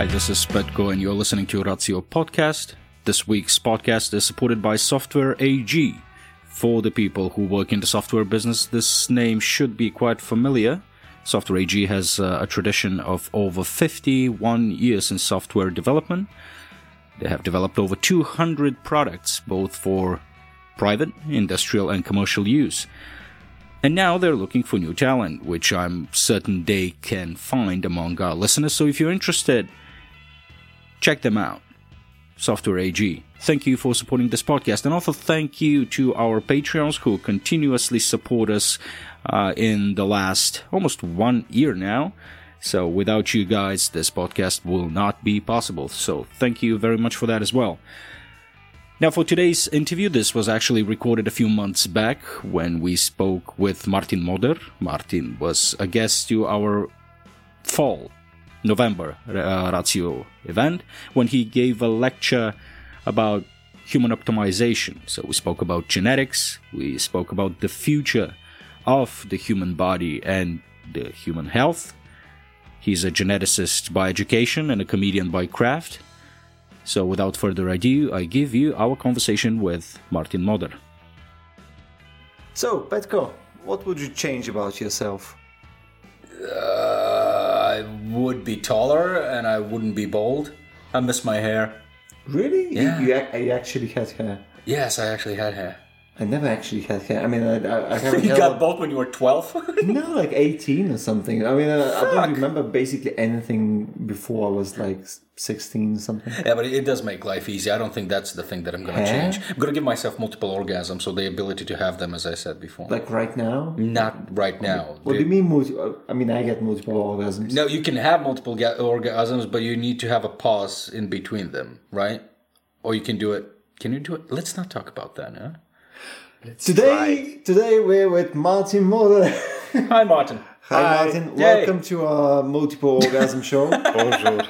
Hi, this is Petko, and you're listening to Ratio Podcast. This week's podcast is supported by Software AG. For the people who work in the software business, this name should be quite familiar. Software AG has uh, a tradition of over 51 years in software development. They have developed over 200 products, both for private, industrial, and commercial use. And now they're looking for new talent, which I'm certain they can find among our listeners. So if you're interested, check them out. Software AG. Thank you for supporting this podcast. And also thank you to our Patreons who continuously support us uh, in the last almost one year now. So without you guys, this podcast will not be possible. So thank you very much for that as well. Now, for today's interview, this was actually recorded a few months back when we spoke with Martin Moder. Martin was a guest to our fall, November uh, Ratio event when he gave a lecture about human optimization. So we spoke about genetics, we spoke about the future of the human body and the human health. He's a geneticist by education and a comedian by craft. So, without further ado, I give you our conversation with Martin Moder. So, Petko, what would you change about yourself? Uh, I would be taller and I wouldn't be bald. I miss my hair. Really? Yeah. You, you, you actually had hair. Yes, I actually had hair. I never actually had hair. I mean, I, I, I haven't You got bald when you were 12? No, like 18 or something. I mean, uh, I don't remember basically anything before I was like 16 or something. yeah, but it does make life easy. I don't think that's the thing that I'm going to Hair? change. I'm going to give myself multiple orgasms, so the ability to have them, as I said before. Like right now? Not right now. What do you mean? Multi- I mean, I get multiple orgasms. No, you can have multiple ga- orgasms, but you need to have a pause in between them, right? Or you can do it. Can you do it? Let's not talk about that, huh? Today, today we're with Martin Moder. Hi, Martin. Hi, Martin. Yay. Welcome to our multiple orgasm show. Bonjour.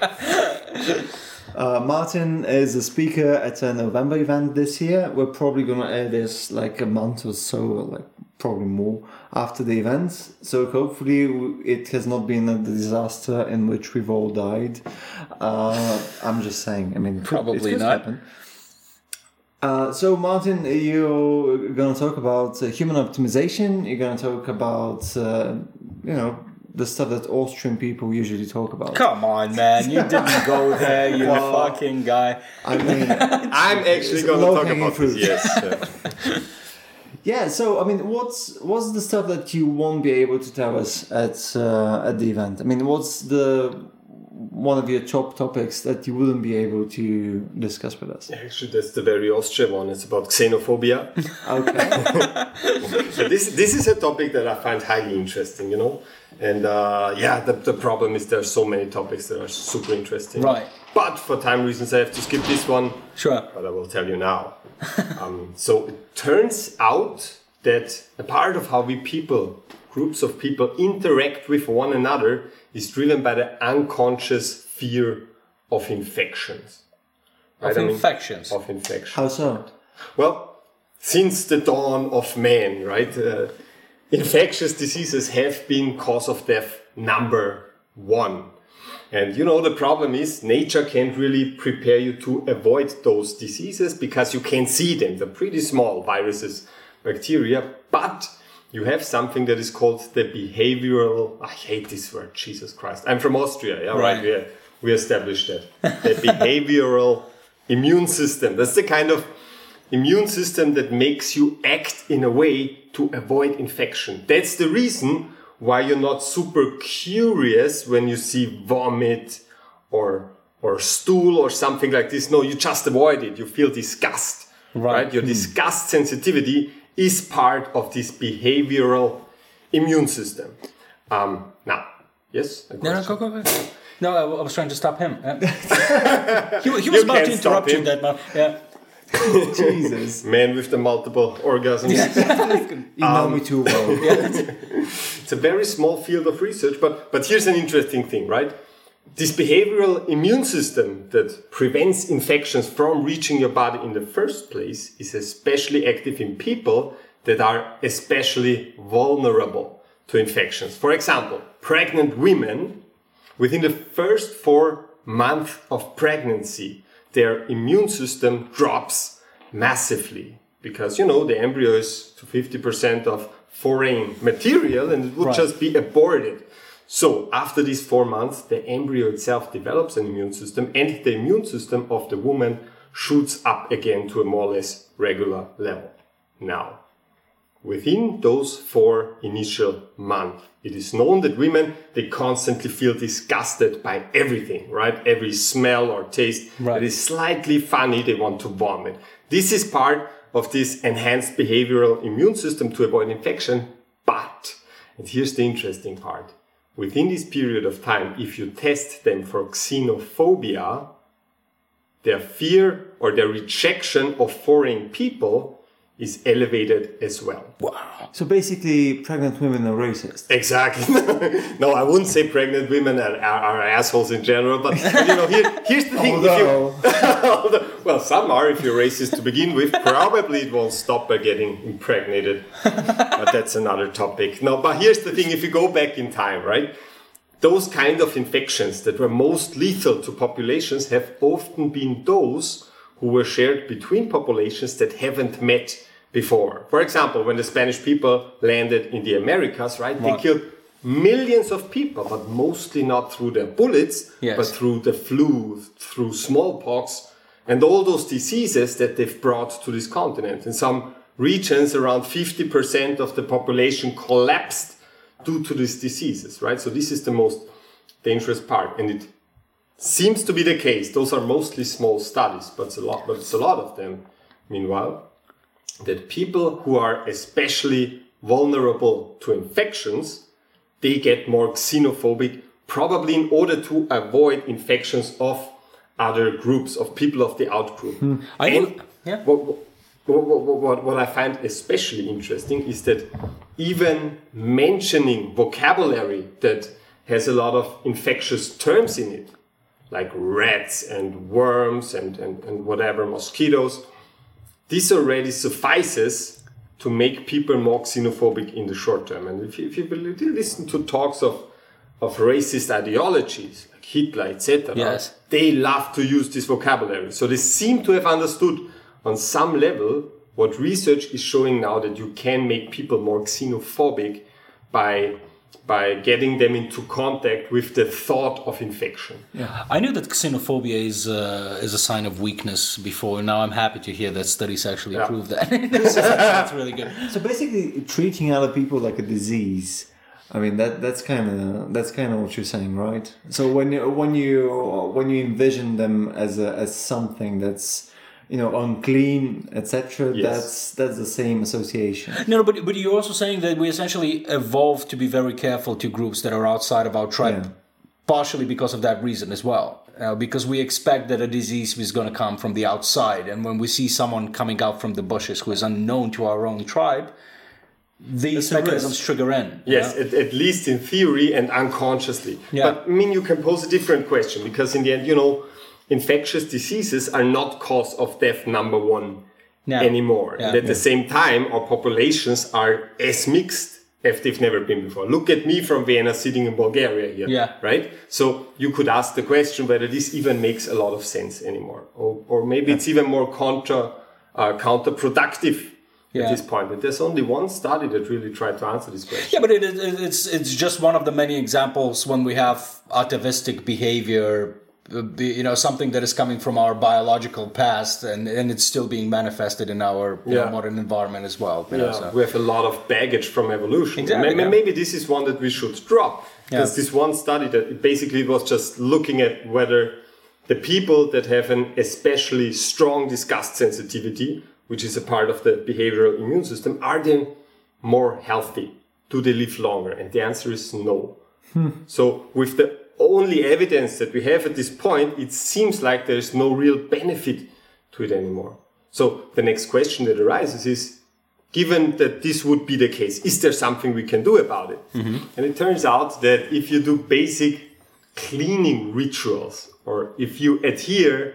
Uh, Martin is a speaker at a November event this year. We're probably gonna air this like a month or so, or like probably more after the event. So hopefully it has not been a disaster in which we've all died. Uh, I'm just saying. I mean, it could- it Probably could not. happen. Uh, so Martin, you're going to talk about uh, human optimization. You're going to talk about uh, you know the stuff that Austrian people usually talk about. Come on, man. You didn't go there, you Well- fucking guy. I mean, I'm actually going to talk about fruit. this. Yes. yeah. Yeah, so I mean, what's what's the stuff that you won't be able to tell us at uh, at the event? I mean, what's the one of your top topics that you wouldn't be able to discuss with us? Actually, that's the very Austrian one. It's about xenophobia. Okay, So this this is a topic that I find highly interesting. You know, and uh, yeah, the, the problem is there are so many topics that are super interesting. Right. But for time reasons, I have to skip this one. Sure. but I will tell you now. um, so it turns out that a part of how we people, groups of people, interact with one another is driven by the unconscious fear of infections. Of Right? I mean, infections. Of infections. how so? Well, since the dawn of man, right? Uh, infectious diseases have been cause of death number one. And you know, the problem is nature can't really prepare you to avoid those diseases because you can't see them. They're pretty small viruses, bacteria, but you have something that is called the behavioral. I hate this word, Jesus Christ. I'm from Austria, yeah, right? Right. We, we established that. The behavioral immune system. That's the kind of immune system that makes you act in a way to avoid infection. That's the reason why you're not super curious when you see vomit or or stool or something like this. No, you just avoid it. You feel disgust. Right. Your hmm. disgust sensitivity is part of this behavioral immune system. Um, now, yes. No, no, go, go, go. No, I, I was trying to stop him. Yeah. he, he was You about to can't stop interrupt you, him. that man. Yeah. Jesus, Man with the multiple orgasms. you know me too well. It's a very small field of research, but, but here's an interesting thing, right? This behavioral immune system that prevents infections from reaching your body in the first place is especially active in people that are especially vulnerable to infections. For example, pregnant women within the first four months of pregnancy, their immune system drops massively because, you know, the embryo is to 50% of foreign material and it would Right. just be aborted. So after these four months, the embryo itself develops an immune system and the immune system of the woman shoots up again to a more or less regular level. Now, within those four initial months, it is known that women, they constantly feel disgusted by everything, right? Every smell or taste Right. that is slightly funny, they want to vomit. This is part of this enhanced behavioral immune system to avoid infection. But, and here's the interesting part, within this period of time, if you test them for xenophobia, their fear or their rejection of foreign people is elevated as well. Wow. So basically, pregnant women are racist. Exactly. no, I wouldn't say pregnant women are, are, are assholes in general, but you know, here, here's the thing. if you- Although, well, some are if you're racist to begin with. Probably it won't stop by getting impregnated, but that's another topic. No, but here's the thing: if you go back in time, right, those kind of infections that were most lethal to populations have often been those who were shared between populations that haven't met before. For example, when the Spanish people landed in the Americas, right, they killed millions of people, but mostly not through their bullets, Yes. but through the flu, through smallpox, and all those diseases that they've brought to this continent. In some regions, around 50% of the population collapsed due to these diseases, right? So this is the most dangerous part, and it seems to be the case. Those are mostly small studies, but it's a lot. But it's a lot of them. Meanwhile, that people who are especially vulnerable to infections, they get more xenophobic, probably in order to avoid infections of other groups, of people of the outgroup. Hmm. I And yeah. what, what, what, what, what I find especially interesting is that even mentioning vocabulary that has a lot of infectious terms in it, like rats and worms and, and, and whatever, mosquitoes, this already suffices to make people more xenophobic in the short term. And if you, if you listen to talks of, of racist ideologies, like Hitler, etc., Yes. they love to use this vocabulary. So they seem to have understood on some level what research is showing now that you can make people more xenophobic by by getting them into contact with the thought of infection. Yeah, I knew that xenophobia is uh, is a sign of weakness before. Now I'm happy to hear that studies actually Yeah. prove that. that's, that's really good. so basically, treating other people like a disease. I mean that that's kind of that's kind of what you're saying, right? So when you when you when you envision them as a, as something that's you know unclean, etc., Yes. that's that's the same association. No, no, but but you're also saying that we essentially evolved to be very careful to groups that are outside of our tribe, Yeah. partially because of that reason as well. Uh, because we expect that a disease is going to come from the outside, and when we see someone coming out from the bushes who is unknown to our own tribe, these a mechanisms risk. trigger in. Yes, yeah? at, at least in theory and unconsciously. Yeah. But I mean, you can pose a different question because in the end, you know, infectious diseases are not cause of death number one Yeah. anymore. Yeah. and at the same time, our populations are as mixed as they've never been before. Look at me from Vienna sitting in Bulgaria here. Yeah. Right? So you could ask the question whether this even makes a lot of sense anymore. Or, or maybe it's even more contra, uh, counterproductive Yeah. at this point. And there's only one study that really tried to answer this question. Yeah, but it, it, it's it's just one of the many examples when we have atavistic behavior, be- you know, something that is coming from our biological past, and, and it's still being manifested in our know, Yeah. modern environment as well. you know, Yeah, so- we have a lot of baggage from evolution. Exactly, Maybe, yeah. maybe this is one that we should drop. Because Yeah. this one study that basically was just looking at whether the people that have an especially strong disgust sensitivity, which is a part of the behavioral immune system, are they more healthy? Do they live longer? And the answer is no. Hmm. So with the only evidence that we have at this point, it seems like there is no real benefit to it anymore. So the next question that arises is, given that this would be the case, is there something we can do about it? And it turns out that if you do basic cleaning rituals, or if you adhere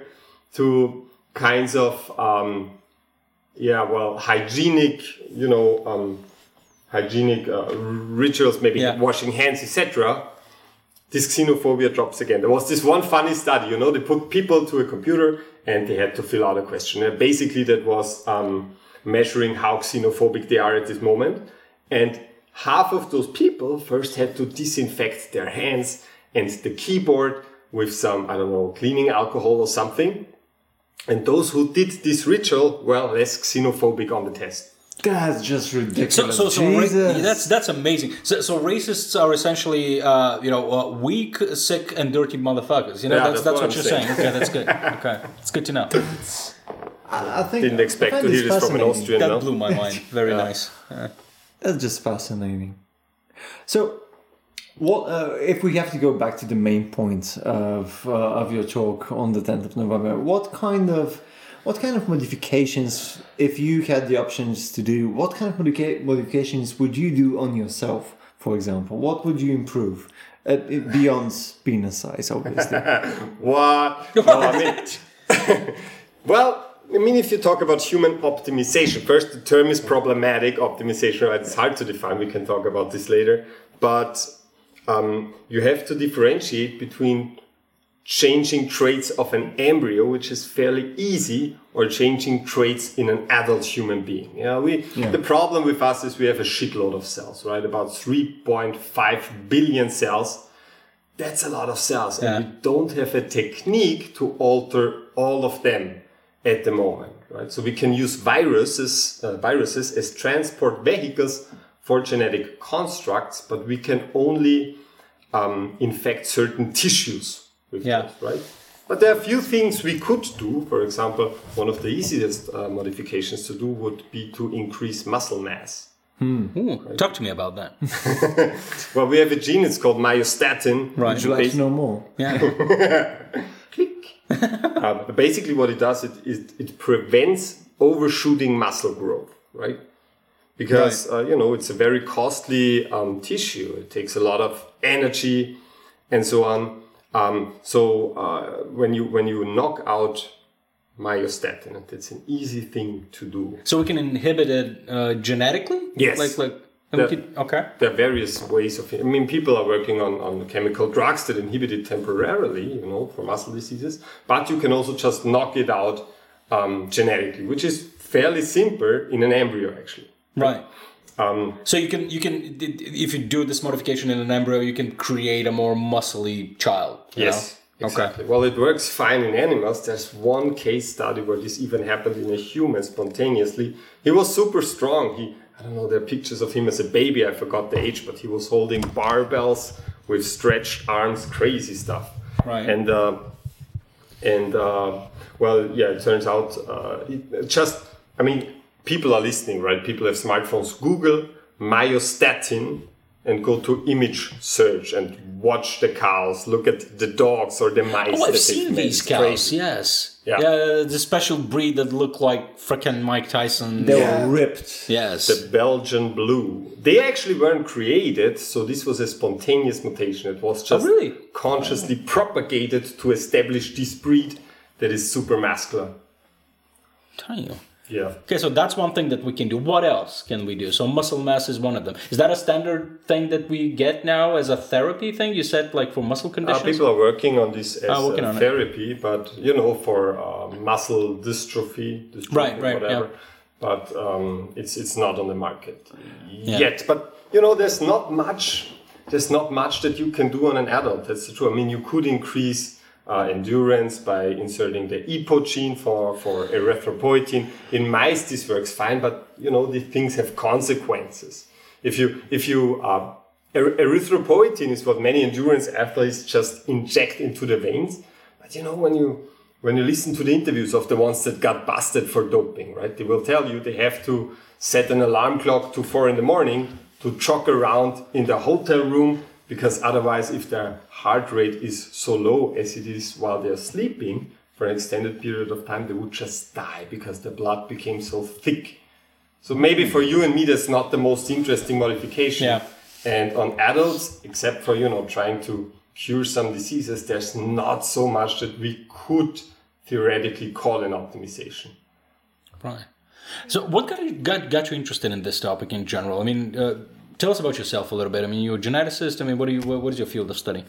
to kinds of, um, yeah, well, hygienic, you know, um, hygienic uh, rituals, maybe Yeah. washing hands, etc., this xenophobia drops again. There was this one funny study, you know, they put people to a computer and they had to fill out a questionnaire. Basically, that was um, measuring how xenophobic they are at this moment. And half of those people first had to disinfect their hands and the keyboard with some, I don't know, cleaning alcohol or something. And those who did this ritual were less xenophobic on the test. That's just ridiculous. so, so ra- Jesus. that's that's amazing. So, so racists are essentially, uh, you know, uh, weak, sick, and dirty motherfuckers. You know, Yeah, that's, that's that's, what what, I'm you're saying. saying. Okay, that's good. Okay, it's good to know. I I think Didn't expect to hear this from an. Austrian. That no? blew my mind. Very nice. Uh, That's just fascinating. So, what uh, if we have to go back to the main point of uh, of your talk on the tenth of November? What kind of what kind of modifications, if you had the options to do, what kind of modica- modifications would you do on yourself? For example, what would you improve uh, beyond penis size? Obviously, What? No, mean, well, I mean, if you talk about human optimization, first the term is problematic. Optimization, right? It's hard to define. We can talk about this later, but um, you have to differentiate between changing traits of an embryo, which is fairly easy, or changing traits in an adult human being. Yeah, we the problem with us is we have a shitload of cells, right? About 3.5 billion cells. That's a lot of cells, Yeah. and we don't have a technique to alter all of them at the moment, right? So we can use viruses, uh, viruses as transport vehicles for genetic constructs, but we can only um, infect certain tissues with Yeah. those, right? But there are a few things we could do. For example, one of the easiest uh, modifications to do would be to increase muscle mass. ooh, talk to me about that. Well, we have a gene, it's called myostatin. Right. would you like to know more? Yeah. Uh, but basically, what it does, it, it, it prevents overshooting muscle growth, right? Because, uh, you know, it's a very costly um, tissue. It takes a lot of energy and so on. Um, so uh, when you when you knock out myostatin, it's an easy thing to do. So we can inhibit it uh, genetically. Yes. Like like. we okay. There are various ways of. I mean, people are working on, on chemical drugs that inhibit it temporarily, you know, for muscle diseases. But you can also just knock it out um, genetically, which is fairly simple in an embryo, actually. Right. Um, So you can you can if you do this modification in an embryo, you can create a more muscly child. you yes. know? Exactly. Well, it works fine in animals. There's one case study where this even happened in a human spontaneously. He was super strong. He, I don't know, there are pictures of him as a baby. I forgot the age, but he was holding barbells with stretched arms, crazy stuff. Right. And uh, and uh, well, yeah, it turns out uh, it just. I mean, people are listening, right? People have smartphones. Google myostatin and go to image search and watch the cows. Look at the dogs or the mice. Oh, I've seen these It's cows. crazy. Yes. Yeah. Yeah. The special breed that look like frickin' Mike Tyson. They Yeah. were ripped. Yes. The Belgian blue. They actually weren't created, so this was a spontaneous mutation. It was oh, just Oh, really? consciously propagated to establish this breed that is super muscular. Tell you. Yeah. Okay, so that's one thing that we can do. What else can we do? So muscle mass is one of them. Is that a standard thing that we get now as a therapy thing? You said like for muscle Uh, conditions. people are working on this as Ah, uh, on it. therapy, but you know, for uh, muscle dystrophy, dystrophy Right, right, whatever. yeah. But um, it's it's not on the market Yeah. yet. But you know, there's not much. There's not much that you can do on an adult. That's true. I mean, you could increase uh, endurance by inserting the EPO gene for for erythropoietin. In mice, this works fine, but you know, these things have consequences. If you if you uh, er- erythropoietin is what many endurance athletes just inject into the veins. But you know, when you when you listen to the interviews of the ones that got busted for doping, right? They will tell you they have to set an alarm clock to four in the morning to jog around in the hotel room because otherwise, if their heart rate is so low as it is while they're sleeping for an extended period of time, they would just die because the blood became so thick. So maybe for you and me, that's not the most interesting modification. Yeah. And on adults, except for you know trying to cure some diseases, there's not so much that we could theoretically call an optimization. Right. So, what got you got, got you interested in this topic in general? I mean, uh, tell us about yourself a little bit. I mean, you're a geneticist. I mean, what do you? What, what is your field of study?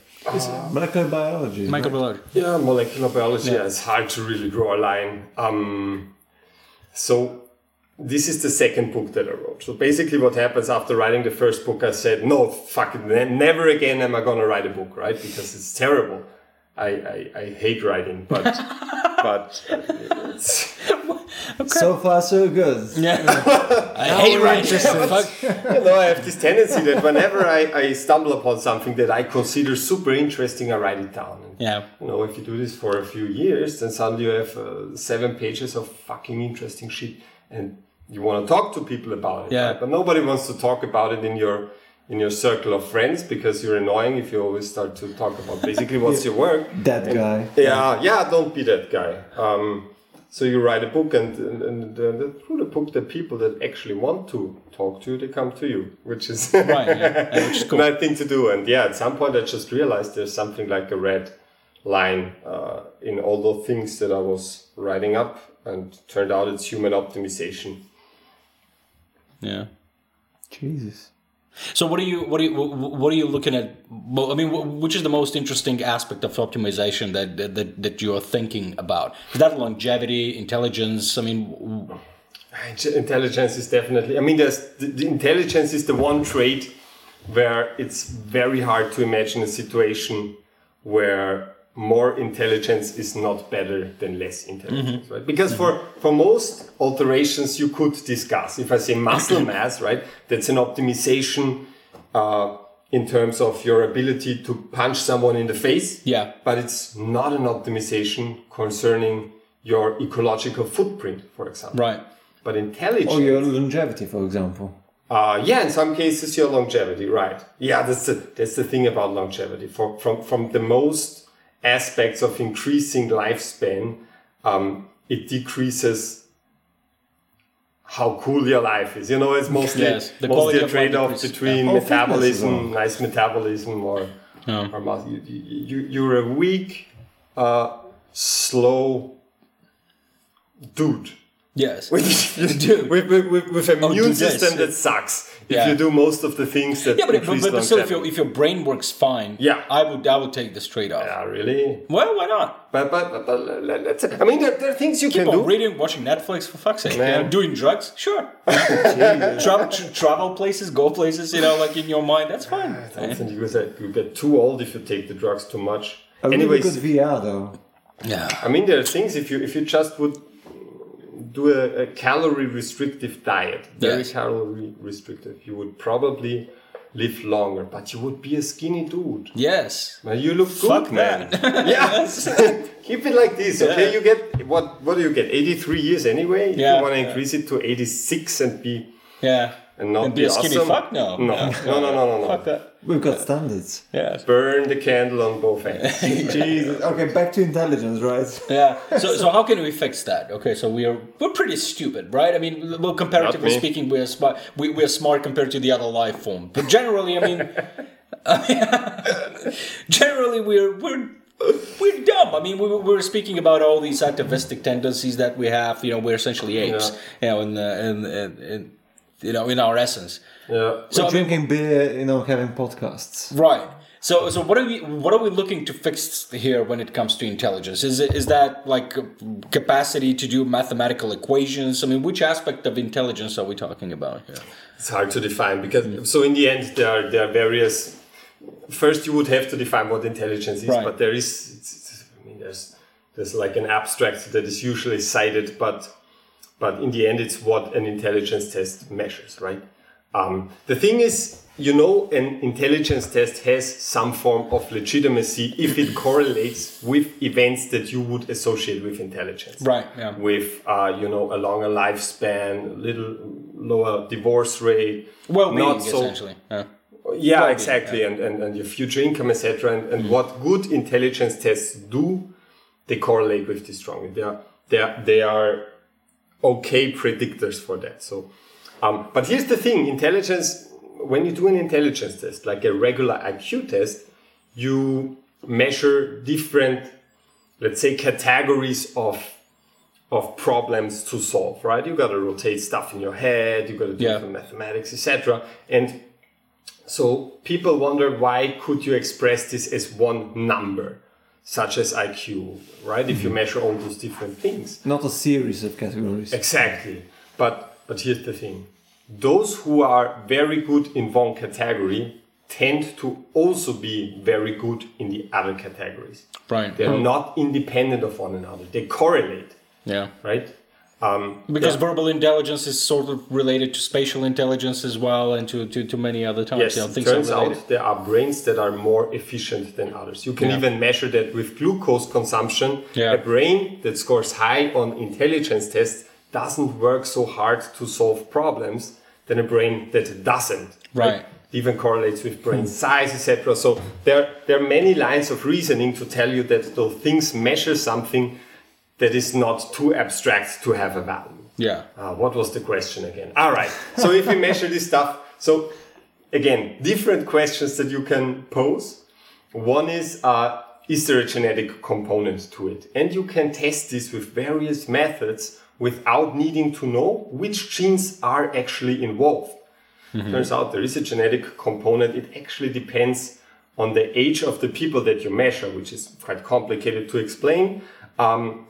Molecular biology. isn't? Microbiology. Yeah, molecular biology. Yeah. Yeah. it's hard to really draw a line. Um, so this is the second book that I wrote. So basically, what happens after writing the first book, I said, no, fuck it, never again am I gonna write a book, right? Because it's terrible. I, I, I hate writing, but but uh, it's, So far, so good. Yeah, I hate we're writing. interested. Fuck. you know, I have this tendency that whenever I, I stumble upon something that I consider super interesting, I write it down. And, Yeah, You know, if you do this for a few years, then suddenly you have uh, seven pages of fucking interesting shit, and you want to talk to people about it. Yeah. right? But nobody wants to talk about it in your in your circle of friends because you're annoying if you always start to talk about basically what's your work. That guy. Yeah, yeah, don't be that guy. Um, so you write a book, and, and, and uh, through the book, the people that actually want to talk to you, they come to you, which is Right, yeah. Yeah, which is cool. a nice thing to do. And yeah, at some point, I just realized there's something like a red line uh, in all those things that I was writing up, and turned out it's human optimization. yeah. Jesus. So what are you what are you what are you looking at? I mean, which is the most interesting aspect of optimization that that, that, that you are thinking about? Is that longevity, intelligence? I mean, Intelligence is definitely. I mean, there's the, the intelligence is the one trait where it's very hard to imagine a situation where more intelligence is not better than less intelligence, right? Because for for most alterations you could discuss. If I say muscle mass, right, that's an optimization uh, in terms of your ability to punch someone in the face yeah, but it's not an optimization concerning your ecological footprint, for example. right. But intelligence, Or your longevity, for example. uh, yeah, in some cases your longevity, right? Yeah, that's the that's the thing about longevity. For, from from the most aspects of increasing lifespan, um, it decreases how cool your life is. You know, it's mostly Yes, the mostly a trade-off between yeah. Oh, metabolism, well. nice metabolism, or Yeah. or mus- you, you, you- you're a weak, uh, slow dude. Yes. with, with, with, with, with an Oh, immune dude, yes. system that sucks. If Yeah. you do most of the things that Yeah, but, but, increase but still, if, your if your brain works fine, Yeah. I would I would take this trade off. Yeah, really? Well, why not? But, but, but, but let- let's, I mean, there, there are things you Keep can on do. reading, watching Netflix for fuck's sake. Man. Yeah, doing drugs, sure. travel, tra- travel places, go places, you know, like in your mind, that's fine. I think you get, you get too old if you take the drugs too much. A really Anyways, good VR, though. Yeah. I mean, there are things if you if you just would do a, a calorie restrictive diet, very Yes. calorie restrictive, you would probably live longer, but you would be a skinny dude. Yes. Now you look good, Fuck man. that. yes. Keep it like this, okay? Yeah. You get what? What do you get? Eighty-three years anyway. If Yeah, you want to yeah. increase it to eighty-six and be Yeah. And not And be a skinny awesome? fuck? No. No, no, no, no, no, no. Fuck that. We've got standards. Yeah. Burn the candle on both ends. Jesus. Okay, back to intelligence, right? Yeah. So, so how can we fix that? Okay, so we are we're pretty stupid, right? I mean, well, comparatively me. speaking, we're smart. We, we're smart compared to the other life form. But generally, I mean, generally we're we're we're dumb. I mean, we, we're speaking about all these atavistic tendencies that we have. You know, we're essentially apes. You know, in, uh, in, in, in you know in our essence. Yeah. So I mean, Drinking beer, you know, having podcasts. Right. So, so what are we what are we looking to fix here when it comes to intelligence? Is it is that like capacity to do mathematical equations? I mean, which aspect of intelligence are we talking about here? It's hard to define because so in the end there are there are various. First, you would have to define what intelligence is, Right. but there is. It's, it's, I mean, there's there's like an abstract that is usually cited, but but in the end, it's what an intelligence test measures, right? Um, the thing is, you know, an intelligence test has some form of legitimacy if it correlates with events that you would associate with intelligence Right. Yeah. with uh, you know a longer lifespan, a little lower divorce rate, Well-being, not so essentially. Yeah. yeah exactly, and, and and your future income, etc. And, and what good intelligence tests do, they correlate with this strongly. They are they are, they are okay predictors for that. So, um, but here's the thing: intelligence. When you do an intelligence test, like a regular IQ test, you measure different, let's say, categories of of problems to solve. Right? You got to rotate stuff in your head. You got to do Yeah. some mathematics, etc. And So people wonder why could you express this as one number, such as IQ, right? If you mm-hmm. measure all those different things. Not a series of categories. Exactly. But but here's the thing. Those who are very good in one category tend to also be very good in the other categories. Right. They're not independent of one another. They correlate, Yeah. right? Um, Because yeah. verbal intelligence is sort of related to spatial intelligence as well, and to, to, to many other types. Yes, you know, things turns out there are brains that are more efficient than others. You can Yeah. even measure that with glucose consumption. Yeah. A brain that scores high on intelligence tests doesn't work so hard to solve problems than a brain that doesn't. Right. It even correlates with brain size, etc. So there, there are many lines of reasoning to tell you that those things measure something that is not too abstract to have a value. Yeah. Uh, what was the question again? All right. So if we measure this stuff, so again, different questions that you can pose. One is, uh, is there a genetic component to it? And you can test this with various methods without needing to know which genes are actually involved. Turns out there is a genetic component. It actually depends on the age of the people that you measure, which is quite complicated to explain. Um,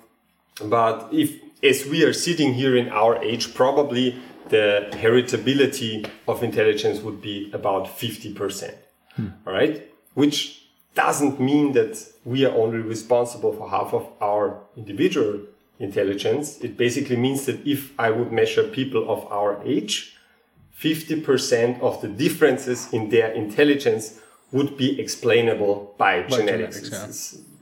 but if, as we are sitting here in our age, probably the heritability of intelligence would be about 50%. All hmm. right? Which doesn't mean that we are only responsible for half of our individual intelligence. It basically means that if I would measure people of our age, 50% of the differences in their intelligence would be explainable by, genetics. genetics, yeah.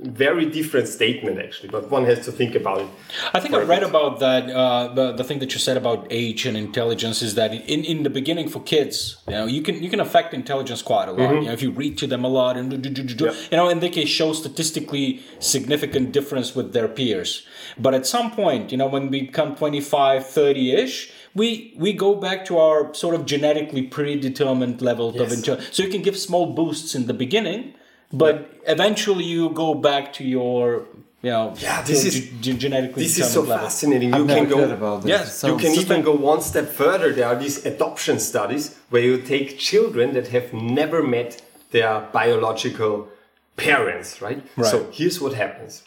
Very different statement, actually, but one has to think about it. I think I read about that. Uh, the the thing that you said about age and intelligence is that in, in the beginning for kids, you know, you can you can affect intelligence quite a lot. You know, if you read to them a lot and do, do, do, do, Mm-hmm. Yeah. you know, and they can show statistically significant difference with their peers. But at some point, you know, when we become 25, 30 ish. We, we go back to our sort of genetically predetermined level of intelligence. So you can give small boosts in the beginning, but eventually you go back to your, you know, Yeah, this is- ge- ge- genetically This is so level. fascinating. I've you never can go heard about this. Yes, You can even go one step further. There are these adoption studies where you take children that have never met their biological parents, right? Right. So here's what happens.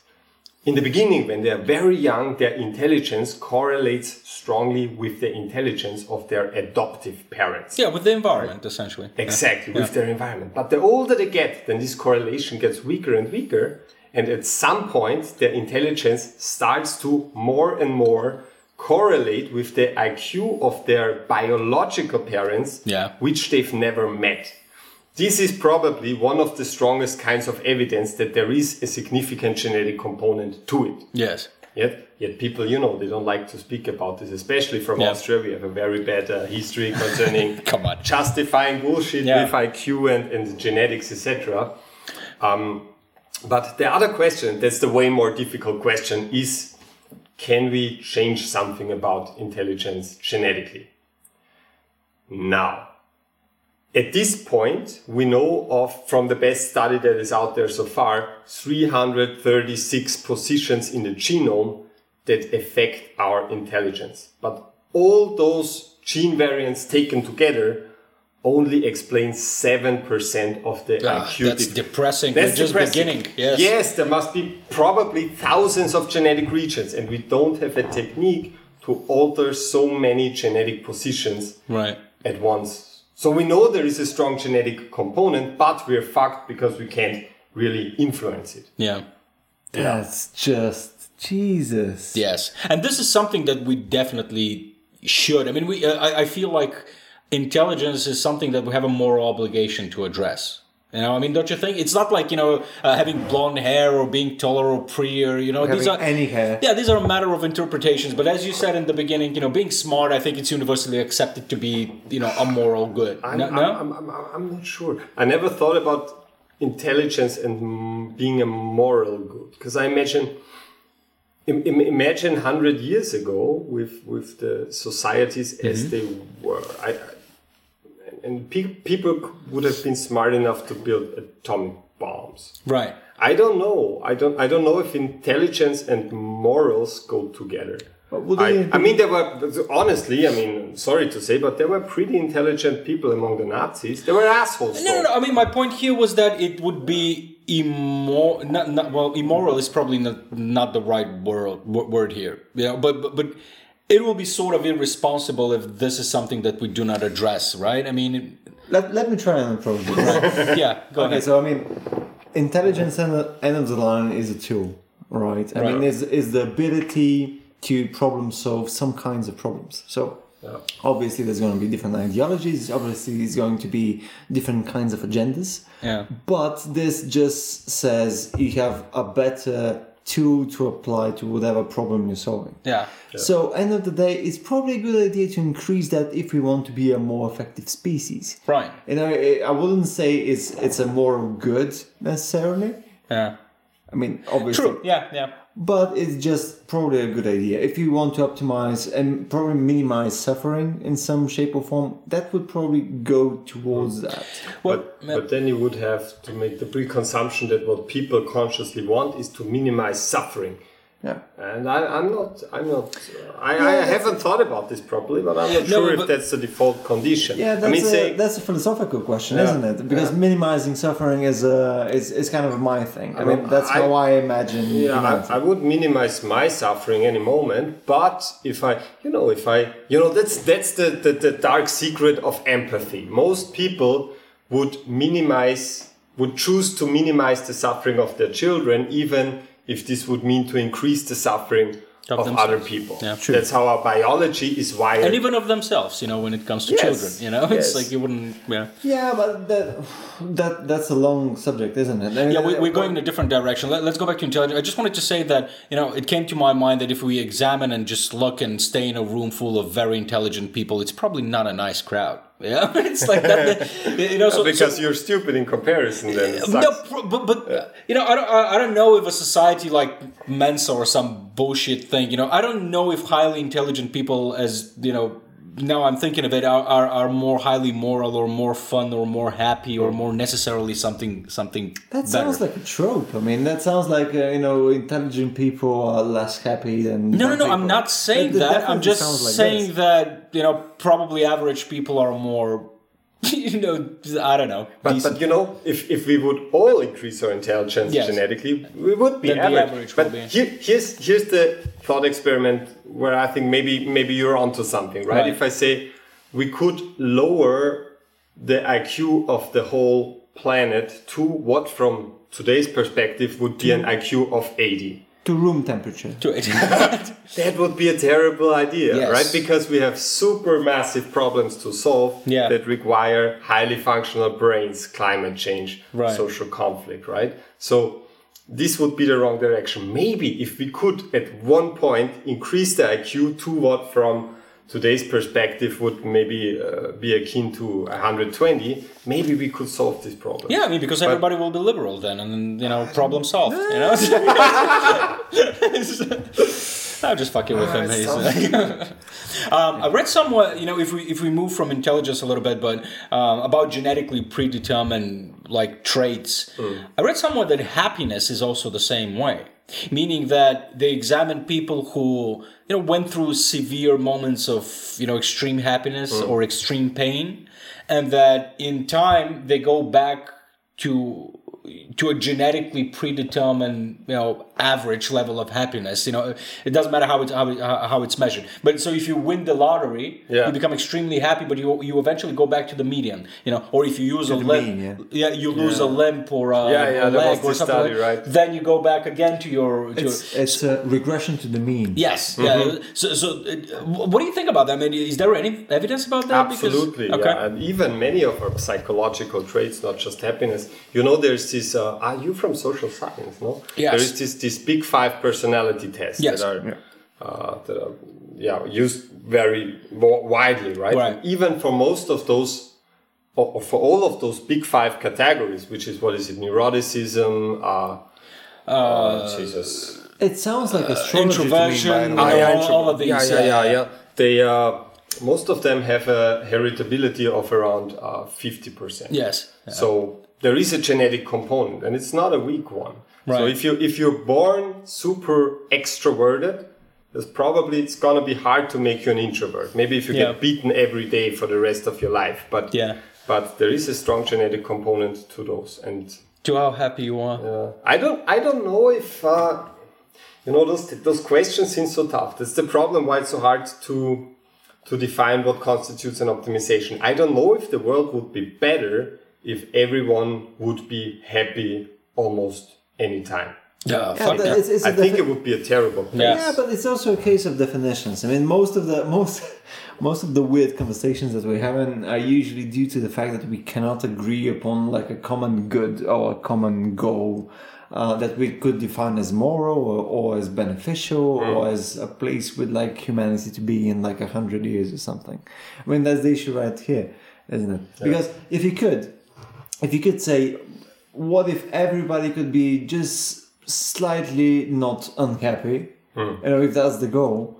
In the beginning, when they're very young, their intelligence correlates strongly with the intelligence of their adoptive parents. Yeah, with the environment, essentially. Exactly, with their environment. But the older they get, then this correlation gets weaker and weaker. And at some point, their intelligence starts to more and more correlate with the IQ of their biological parents, Yeah. which they've never met. This is probably one of the strongest kinds of evidence that there is a significant genetic component to it. Yes. Yet, yet people, you know, they don't like to speak about this, especially from Yeah. Austria. We have a very bad uh, history concerning Come on. justifying bullshit Yeah. with IQ and, and genetics, etc. Um, but the other question, that's the way more difficult question, is can we change something about intelligence genetically? Now, at this point, we know of from the best study that is out there so far 336 positions in the genome that affect our intelligence. But all those gene variants taken together only explain 7% of the Ah, IQ. that's depressing. That's We're just depressing. beginning. Yes. Yes, there must be probably thousands of genetic regions, and we don't have a technique to alter so many genetic positions Right. at once. So we know there is a strong genetic component, but we're fucked because we can't really influence it. Yeah. That's just Jesus. Yes. And this is something that we definitely should. I mean, we. Uh, I, I feel like intelligence is something that we have a moral obligation to address. You know, I mean, don't you think? It's not like you know uh, having blonde hair or being taller or prettier. You know, these are any hair. Yeah, these are a matter of interpretations. But as you said in the beginning, you know, being smart, I think it's universally accepted to be, you know, a moral good. I'm, no, I'm, no? I'm, I'm, I'm not sure. I never thought about intelligence and being a moral good because I imagine. im- im- Imagine hundred years ago with with the societies as they were, I, I- and pe- people would have been smart enough to build atomic bombs. right. I don't know. I don't. I don't know if intelligence and morals go together. I, they- I mean, there were honestly. I mean, sorry to say, but there were pretty intelligent people among the Nazis. There were assholes. No, no, no. I mean, my point here was that it would be immoral. Not, not, well, immoral is probably not, not the right word word here. Know, but, but but it will be sort of irresponsible if this is something that we do not address, right? I mean, let, let me try and approach it. yeah. Go Okay, ahead. so I mean, intelligence end of, end of the line is a tool, right? I mean, is is the ability to problem solve some kinds of problems. So obviously, there's going to be different ideologies. Obviously, there's going to be different kinds of agendas. Yeah. But this just says you have a better tool to apply to whatever problem you're solving. Yeah. So, end of the day, it's probably a good idea to increase that if we want to be a more effective species. Right. You know, I I wouldn't say it's it's a moral good necessarily. Yeah. I mean, obviously, True. Yeah. Yeah. but it's just probably a good idea if you want to optimize and probably minimize suffering in some shape or form. That would probably go towards mm. that. Well, But, uh, but then you would have to make the pre-consumption that what people consciously want is to minimize suffering. Yeah. And I, I'm not, I'm not, I, I haven't thought about this properly, but I'm not No, sure if that's the default condition. Yeah, that's, I mean, a, say, that's a philosophical question, Yeah. isn't it? Because minimizing suffering is uh, is, is kind of my thing. I mean, that's I- how I imagine. yeah. I, I would minimize my suffering any moment, but if I, you know, if I, you know, that's that's the, the, the dark secret of empathy. Most people would minimize, would choose to minimize the suffering of their children, even if this would mean to increase the suffering Of of, other people. Yeah. True. That's how our biology is wired. and even of themselves, you know, when it comes to Yes. children, you know, it's Yes. like you wouldn't. Yeah. yeah, but that that that's a long subject, isn't it? Yeah, we, we're going in a different direction. Let, us go back to intelligence. I just wanted to say that you know it came to my mind that if we examine and just look and stay in a room full of very intelligent people, it's probably not a nice crowd. Yeah, it's like that. You know, so, because so, you're stupid in comparison. Then no, but, but you know, I don't, I don't know if a society like Mensa or some bullshit thing, you know, I don't know if highly intelligent people, as you know, now I'm thinking of it, are, are, are more highly moral or more fun or more happy or more necessarily something something. That better. sounds like a trope. I mean, that sounds like uh, you know, intelligent people are less happy than. No, no, no. I'm not saying that I'm just like saying this. that you know probably average people are more. You know, I don't know. But, decent. but you know, if, if we would all increase our intelligence Yes. genetically, we would be Then the average. average but here, here's here's the thought experiment where I think maybe maybe you're onto something, right? Right. If I say we could lower the IQ of the whole planet to what, from today's perspective, would be an IQ of 80. To room temperature. To it. That would be a terrible idea, Yes. right? Because we have super massive problems to solve Yeah. that require highly functional brains, climate change, Right. social conflict, right? So this would be the wrong direction. Maybe if we could at one point increase the IQ to what from today's perspective would maybe uh, be akin to 120, maybe we could solve this problem. yeah, I mean, because everybody will be liberal then, and you know, problem solved. You know. I'm just fucking with him. He's, um, I read somewhere you know, if we if we move from intelligence a little bit, but um, about genetically predetermined like traits. I read somewhere that happiness is also the same way, meaning that they examined people who you know went through severe moments of you know extreme happiness mm. or extreme pain, and that in time they go back to to a genetically predetermined you know average level of happiness you know it doesn't matter how it's how, it, how it's measured but so if you win the lottery Yeah. you become extremely happy but you you eventually go back to the median you know or if you use a the limp mean, yeah. you lose a limp or a, Yeah, yeah, a leg was or something study, like, right? then you go back again to your to It's it's a regression to the mean. Yes, yeah. So, so uh, what do you think about that? I mean, is there any evidence about that? Because- Absolutely, okay. yeah. And even many of our psychological traits, not just happiness. You know, there's this. Uh, are you from social science? No. Yes. There is this this big five personality tests Yes. that are uh, that are yeah used very widely, right? Right. And even for most of those. or For all of those big five categories, which is what is it, neuroticism, uh, uh, Jesus, It sounds like astrology to me, by introversion, the uh, way. all of these, Yeah, yeah, yeah. yeah, yeah. They uh, most of them have a heritability of around uh, fifty percent. Yes. So there is a genetic component, and it's not a weak one. Right. So if you if you're born super extroverted, there's probably it's gonna be hard to make you an introvert. Maybe if you Yeah. get beaten every day for the rest of your life, but Yeah. but there is a strong genetic component to those, and To how happy you are. uh, I don't I don't know if uh, you know those those questions seem so tough. That's the problem why it's so hard to to define what constitutes an optimization. I don't know if the world would be better if everyone would be happy almost any time. Yeah, Yeah, fuck but that. it's, it's a I think it would be a terrible place. Yeah. Yeah, but it's also a case of definitions. I mean, most of the most most of the weird conversations that we have having are usually due to the fact that we cannot agree upon like a common good or a common goal uh, that we could define as moral or, or as beneficial or as a place with like humanity to be in like a hundred years or something. I mean, that's the issue right here, isn't it? Because if you could, if you could say, what if everybody could be just slightly not unhappy? You know, if that's the goal,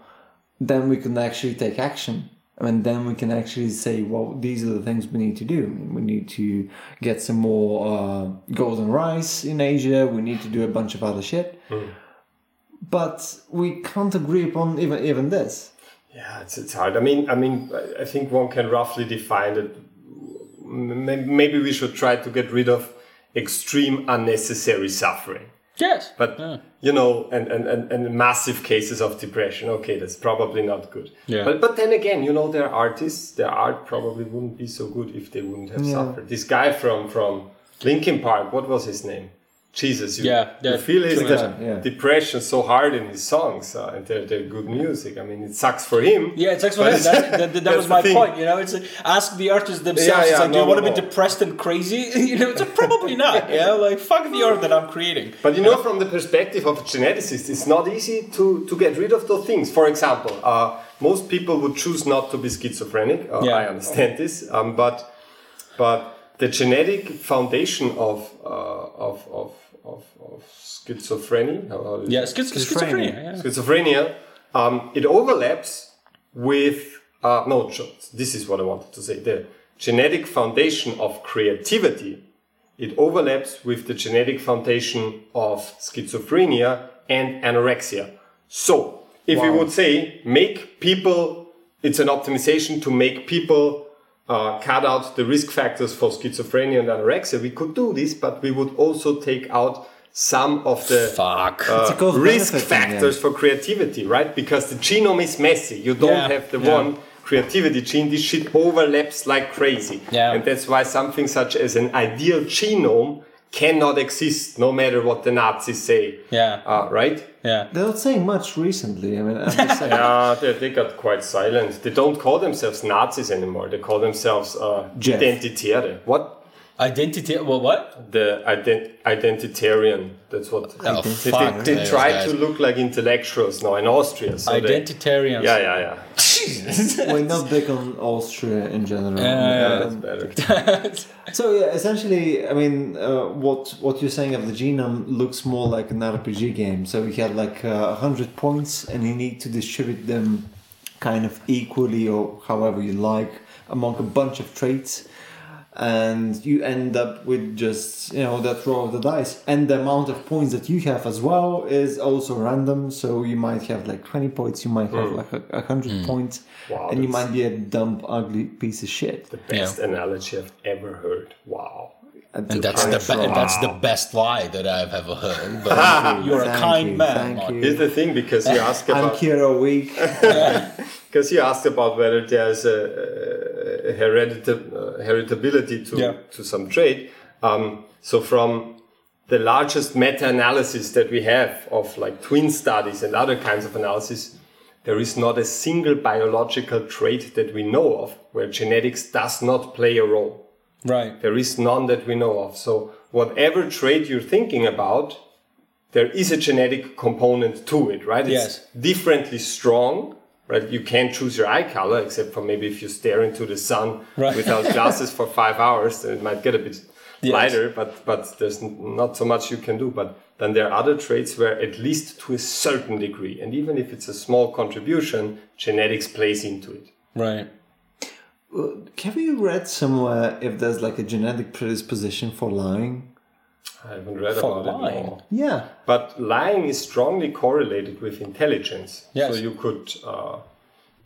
then we can actually take action. I mean, then we can actually say, well, these are the things we need to do. I mean, we need to get some more uh, golden rice in Asia. We need to do a bunch of other shit. But we can't agree upon even even this. Yeah, it's, it's hard. I mean, I mean, I- I think one can roughly define it. M- m- Maybe we should try to get rid of extreme unnecessary suffering. Yes. But you know, and, and, and, and massive cases of depression. Okay, that's probably not good. Yeah. But but then again, you know, there are artists. Their art probably wouldn't be so good if they wouldn't have suffered. This guy from from Linkin Park. What was his name? Jesus. You, Yeah, you feel his Jimmy de- Page, yeah. depression so hard in his songs, uh, and they're, they're good music. I mean, it sucks for him. Yeah, it's actually But- that, that, that, that was my thing. point. You know, it's like, ask the artists themselves. Yeah, it's yeah, like, do no, you want to no, be depressed and crazy? you know, it's like, probably not. Yeah, like fuck the art that I'm creating. But you know, from the perspective of a geneticist, it's not easy to, to get rid of those things. For example, uh, most people would choose not to be schizophrenic. Uh, Yeah. I understand this, um, but but the genetic foundation of uh, of, of, of, of schizophrenia, how- how is Yeah, schiz- Schizophrenia. schizophrenia. Yeah. schizophrenia, um, it overlaps with uh, no. This is what I wanted to say. The genetic foundation of creativity it overlaps with the genetic foundation of schizophrenia and anorexia. So, if we would say make people, it's an optimization to make people uh, cut out the risk factors for schizophrenia and anorexia, we could do this, but we would also take out some of the Fuck. uh, risk benefit thing, factors for creativity, right? Because the genome is messy. You don't Yeah, have the yeah. one creativity gene. This shit overlaps like crazy. Yeah. And that's why something such as an ideal genome cannot exist no matter what the Nazis say. Yeah. Uh, right? Yeah. They're not saying much recently. I mean, I'm just saying. Yeah, they, they got quite silent. They don't call themselves Nazis anymore. They call themselves uh, Jeff. Identitäre. What? Identity. Well, what? The ident- identitarian. That's what. Oh, They, fuck. they, they try guys. to look like intellectuals now in Austria. So they- Identitarians. yeah, yeah, yeah. We're not big on Austria in general. Yeah, That's Um, better. So yeah, essentially, I mean, uh, what what you're saying of the genome looks more like an RPG game. So you have like a hundred points, and you need to distribute them kind of equally or however you like among a bunch of traits, and you end up with just you know that roll of the dice. And the amount of points that you have as well is also random. So you might have like twenty points, you might have mm. like a, a hundred mm. points, Wow, and you might be a dumb, ugly piece of shit. The best analogy I've ever heard. Wow. And that's the be- and that's the best lie that I've ever heard. But you're a kind you, man. thank you. Here's the thing, because you ask I'm here a week. because you asked about whether there's a, a heredita- uh, heritability to Yeah. to some trait. Um, so from the largest meta-analysis that we have of like twin studies and other kinds of analysis, there is not a single biological trait that we know of where genetics does not play a role. Right. There is none that we know of. So whatever trait you're thinking about, there is a genetic component to it, right? Yes. It's differently strong, right? You can't choose your eye color, except for maybe if you stare into the sun Right. without glasses for five hours, then it might get a bit Yes. lighter, but, but there's not so much you can do. But then there are other traits where at least to a certain degree, and even if it's a small contribution, genetics plays into it. Right. Have you read somewhere if there's like a genetic predisposition for lying? I haven't read For about lying. it more. Yeah. But lying is strongly correlated with intelligence. Yes. So you could uh,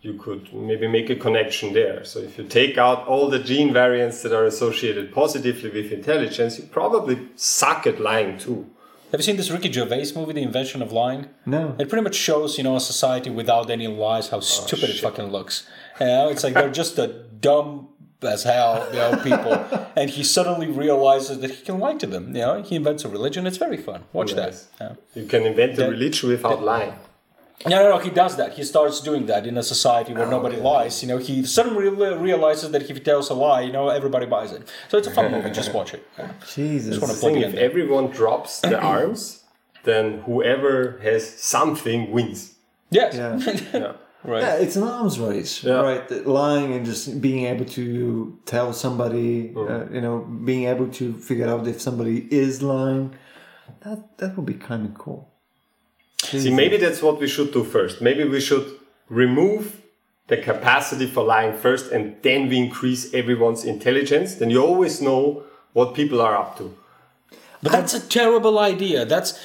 you could maybe make a connection there. So if you take out all the gene variants that are associated positively with intelligence, you probably suck at lying too. Have you seen this Ricky Gervais movie, The Invention of Lying? No. It pretty much shows, you know, a society without any lies, how stupid it fucking looks. You know, it's like they're just a dumb as how you know, people. and he suddenly realizes that he can lie to them. You know, he invents a religion. It's very fun. Watch Yes. that. Yeah. You can invent a religion without lying. No, no, no. He does that. He starts doing that in a society where oh, nobody lies. You know, he suddenly realizes that if he tells a lie, you know, everybody buys it. So it's a fun movie. Just watch it. Yeah. Jesus. Just wanna thing, if there. everyone drops the arms, then whoever has something wins. Yes. Yeah. Yeah. Right. Yeah, it's an arms race, Yeah. right? Lying and just being able to tell somebody, Mm. uh, you know, being able to figure out if somebody is lying, that that would be kind of cool. See, maybe that's what we should do first. Maybe we should remove the capacity for lying first and then we increase everyone's intelligence. Then you always know what people are up to. But that's a terrible idea. That's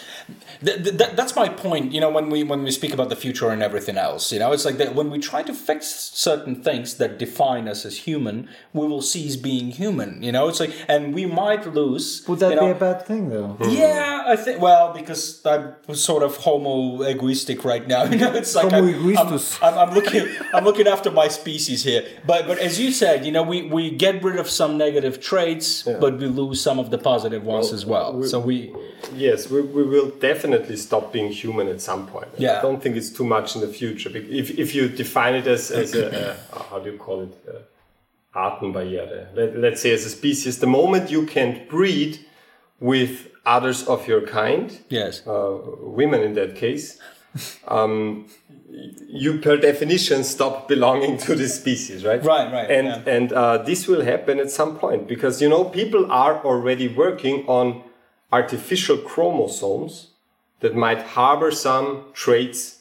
th- th- th- that's my point. You know, when we when we speak about the future and everything else, you know, it's like that when we try to fix certain things that define us as human, we will cease being human. You know, it's like, and we might lose. Would that you be a bad thing, though? Hmm. Yeah, I think. Well, because I'm sort of homo egoistic right now. You know, it's like Homo I'm, I'm. I'm, I'm looking. I'm looking after my species here. But but as you said, you know, we we get rid of some negative traits, but we lose some of the positive ones as well. we- so we. Yes, we, we will definitely stop being human at some point. Yeah. I don't think it's too much in the future. If, if you define it as, as a, how do you call it, uh, Artenbarriere, Let, let's say as a species, the moment you can't breed with others of your kind, Yes. uh, women in that case, um, you per definition stop belonging to this species, right? Right, right, And yeah. and uh, this will happen at some point because you know people are already working on artificial chromosomes that might harbor some traits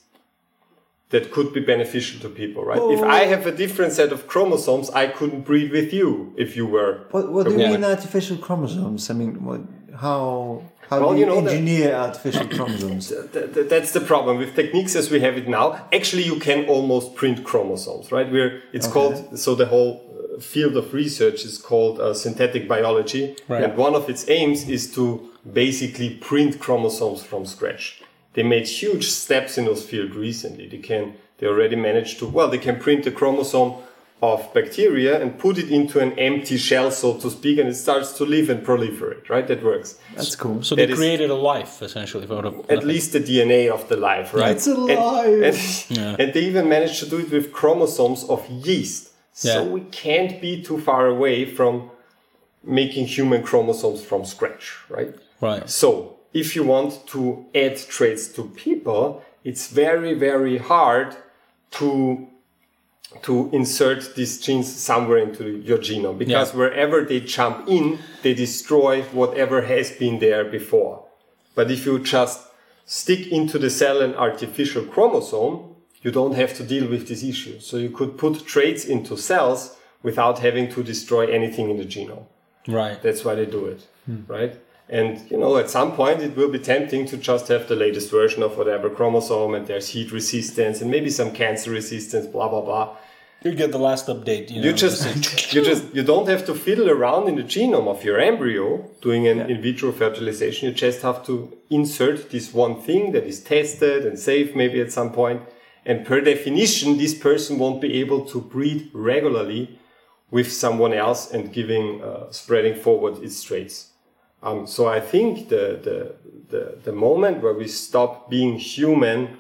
that could be beneficial to people, right? If I have a different set of chromosomes, I couldn't breed with you if you were. What, what do you mean artificial chromosomes? I mean, what, how how Well, do you you, know that- engineer artificial chromosomes? Th- th- that's the problem with techniques as we have it now. Actually, you can almost print chromosomes, right? We're it's called so the whole uh, field of research is called uh, synthetic biology, Right. and one of its aims is to basically print chromosomes from scratch. They made huge steps in those field recently. They can they already managed to well they can print the chromosome of bacteria and put it into an empty shell, so to speak, and it starts to live and proliferate. Right, that works. That's cool. So they That is- created a life essentially out of At least the DNA of the life, right? It's alive. And, and, and they even managed to do it with chromosomes of yeast. So Yeah. we can't be too far away from making human chromosomes from scratch, right? Right. So if you want to add traits to people, it's very, very hard to to insert these genes somewhere into your genome because Yeah. wherever they jump in, they destroy whatever has been there before. But if you just stick into the cell an artificial chromosome, you don't have to deal with this issue. So you could put traits into cells without having to destroy anything in the genome. Right. That's why they do it, hmm. right? And you know, at some point, it will be tempting to just have the latest version of whatever chromosome, and there's heat resistance and maybe some cancer resistance, blah blah blah. You get the last update. You, know, You just, you just, you don't have to fiddle around in the genome of your embryo doing an in vitro fertilization. You just have to insert this one thing that is tested and safe, maybe at some point. And per definition, this person won't be able to breed regularly with someone else and giving, uh, spreading forward its traits. Um, so I think the, the, the, the moment where we stop being human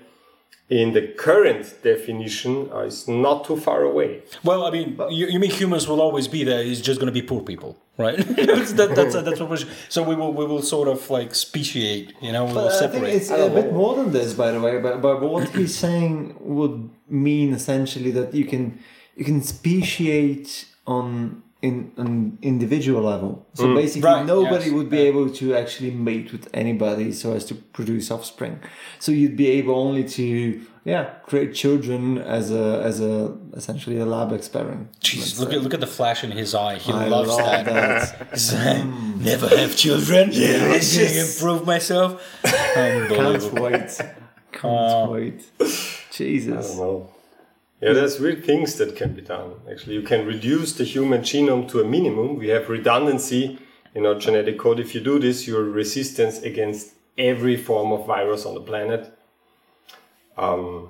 in the current definition uh, is not too far away. Well, I mean, you, you mean humans will always be there? It's just going to be poor people, right? that's, that, that's, that's what we're. So we will we will sort of like speciate, you know, we will But I think separate. it's a bit more than this, by the way. But, but what he's saying would mean essentially that you can you can speciate on in an individual level. So basically, Right, nobody yes, would be able to actually mate with anybody so as to produce offspring. So you'd be able only to yeah create children as a as a essentially a lab experiment. Jeez, look at look at the flash in his eye. He I loves love that. that. He's like, Never have children. Yeah, I'm gonna improve myself. Can't wait. Can't Uh, wait. I Jesus. Yeah, there's weird things that can be done. Actually, you can reduce the human genome to a minimum. We have redundancy in our genetic code. If you do this, you're resistance against every form of virus on the planet. Um,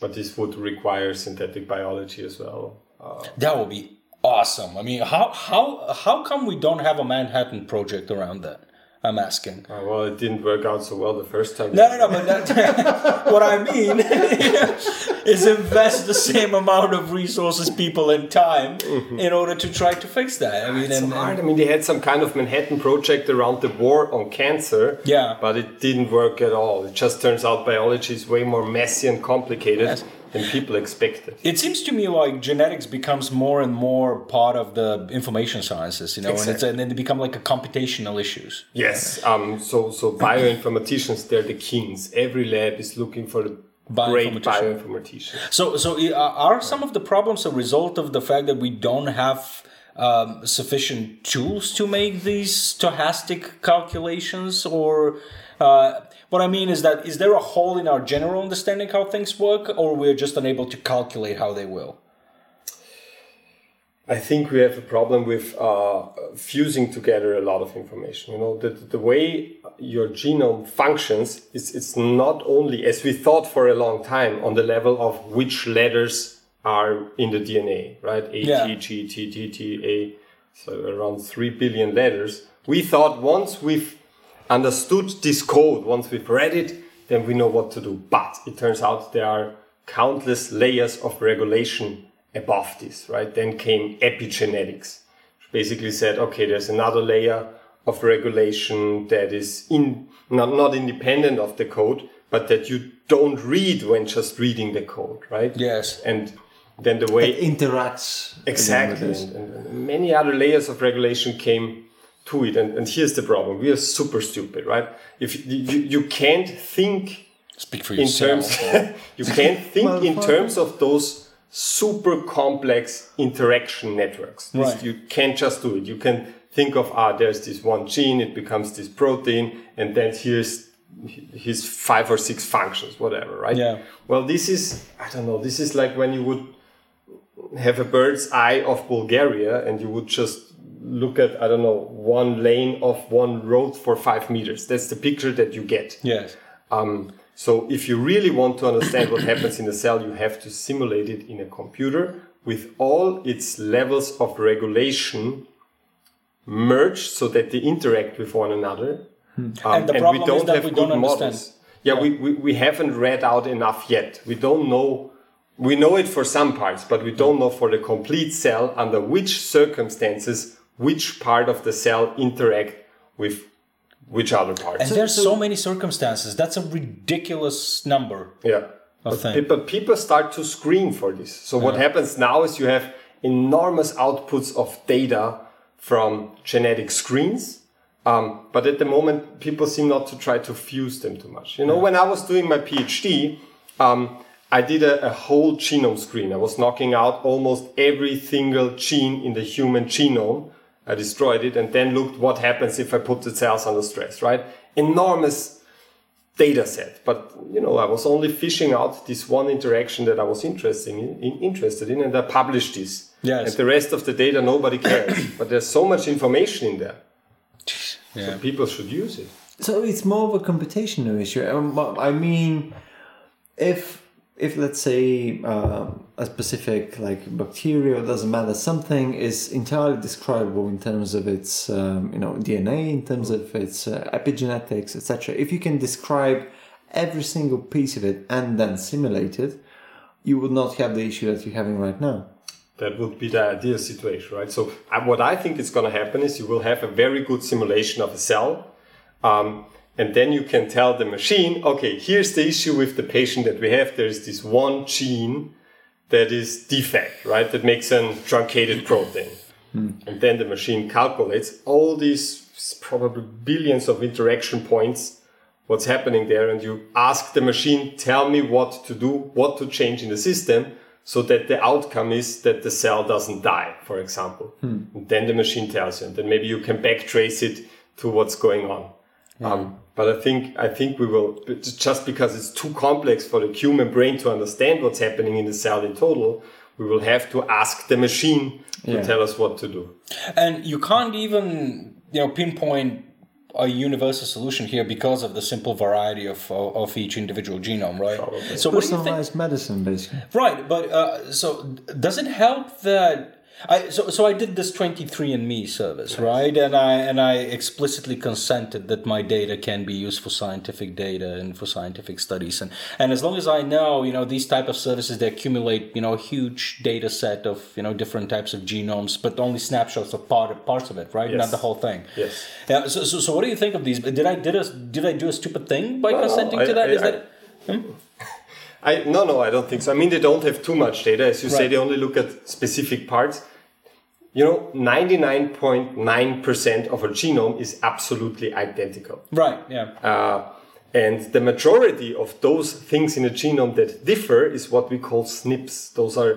but this would require synthetic biology as well. Uh, That would be awesome. I mean, how how how come we don't have a Manhattan project around that? I'm asking. uh, well, it didn't work out so well the first time. No, no, no. But that, what I mean is invest the same amount of resources, people, and time in order to try to fix that. I mean, It's and, hard. I mean, they had some kind of Manhattan project around the war on cancer. Yeah. But it didn't work at all. It just turns out biology is way more messy and complicated Yes. Than people expected. it seems to me like genetics becomes more and more part of the information sciences, you know, and, it's, Exactly. and then they become like a computational issues. Yes. Um. So so bioinformaticians, they're the kings. Every lab is looking for the great Bioinformatician. bioinformatician. So, so uh, are some of the problems a result of the fact that we don't have um, sufficient tools to make these stochastic calculations, or uh, what I mean is that is there a hole in our general understanding how things work, or we're just unable to calculate how they will? I think we have a problem with uh, fusing together a lot of information. You know, the, the way your genome functions is it's not only, as we thought for a long time, on the level of which letters are in the DNA, right? A, Yeah. T, G, T, T, T, A, so around 3 billion letters. We thought once we've understood this code, once we've read it, then we know what to do. But it turns out there are countless layers of regulation above this, right? Then came epigenetics, which basically said, okay, there's another layer of regulation that is in not, not independent of the code, but that you don't read when just reading the code, right? Yes. And then the way It interacts Exactly. And, and, many other layers of regulation came to it. And, and here's the problem. We are super stupid, right? If you, you, you can't think Speak for in terms, you can't think in terms of those super complex interaction networks. This- Right. You can't just do it. You can think of, ah, there's this one gene, it becomes this protein, and then here's his five or six functions, whatever, right? Yeah. Well, this is, I don't know, this is like when you would have a bird's eye of Bulgaria and you would just look at, I don't know, one lane of one road for five meters. That's the picture that you get. yes. Um, so if you really want to understand what happens in a cell, you have to simulate it in a computer with all its levels of regulation merged so that they interact with one another. Um, And the problem is that we don't understand. Yeah, Yeah. We, we, we haven't read out enough yet. We don't know. We know it for some parts, but we don't know for the complete cell under which circumstances which part of the cell interact with which other parts. And there's so many circumstances. That's a ridiculous number Yeah. But, things. pe- but people start to screen for this. So what happens now is you have enormous outputs of data from genetic screens. Um, but at the moment, people seem not to try to fuse them too much. You know, when I was doing my PhD, um, I did a, a whole genome screen. I was knocking out almost every single gene in the human genome. I destroyed it and then looked what happens if I put the cells under stress, right? Enormous data set. But you know, I was only fishing out this one interaction that I was interested in, in interested in, and I published this. Yes. And the rest of the data nobody cares. but there's so much information in there. Yeah. So people should use it. So it's more of a computational issue. Um, I mean, if if let's say um, a specific like bacteria doesn't matter, something is entirely describable in terms of its um, you know DNA, in terms of its uh, epigenetics, etc. If you can describe every single piece of it and then simulate it, you would not have the issue that you're having right now. That would be the ideal situation, right? So uh, what I think is going to happen is you will have a very good simulation of a cell. Um, and then you can tell the machine, okay, here's the issue with the patient that we have. There's this one gene that is defect, right? That makes a truncated protein. Hmm. And then the machine calculates all these probably billions of interaction points, what's happening there, and you ask the machine, tell me what to do, what to change in the system, so that the outcome is that the cell doesn't die, for example. Hmm. And then the machine tells you, and then maybe you can backtrace it to what's going on. Um, but I think I think we will just because it's too complex for the human brain to understand what's happening in the cell in total. We will have to ask the machine to Yeah. tell us what to do. And you can't even, you know, pinpoint a universal solution here because of the simple variety of of, of each individual genome, right? Probably. So what do you think? Personalized medicine, basically. Right, but uh, so does it help that I so so I did this 23andMe service, right? And I and I explicitly consented that my data can be used for scientific data and for scientific studies and and as long as I know, you know, these type of services they accumulate, you know, a huge data set of, you know, different types of genomes, but only snapshots of part parts of it, right? Yes. Not the whole thing. Yes. Yeah, so, so, so what do you think of these? Did I did a did I do a stupid thing by no, consenting I- to that? I- Is that hmm? I no no I don't think so. I mean they don't have too much data. As you say, they only look at specific parts. You know, ninety nine point nine percent of a genome is absolutely identical. right? Yeah. Uh, and the majority of those things in a genome that differ is what we call SNPs. Those are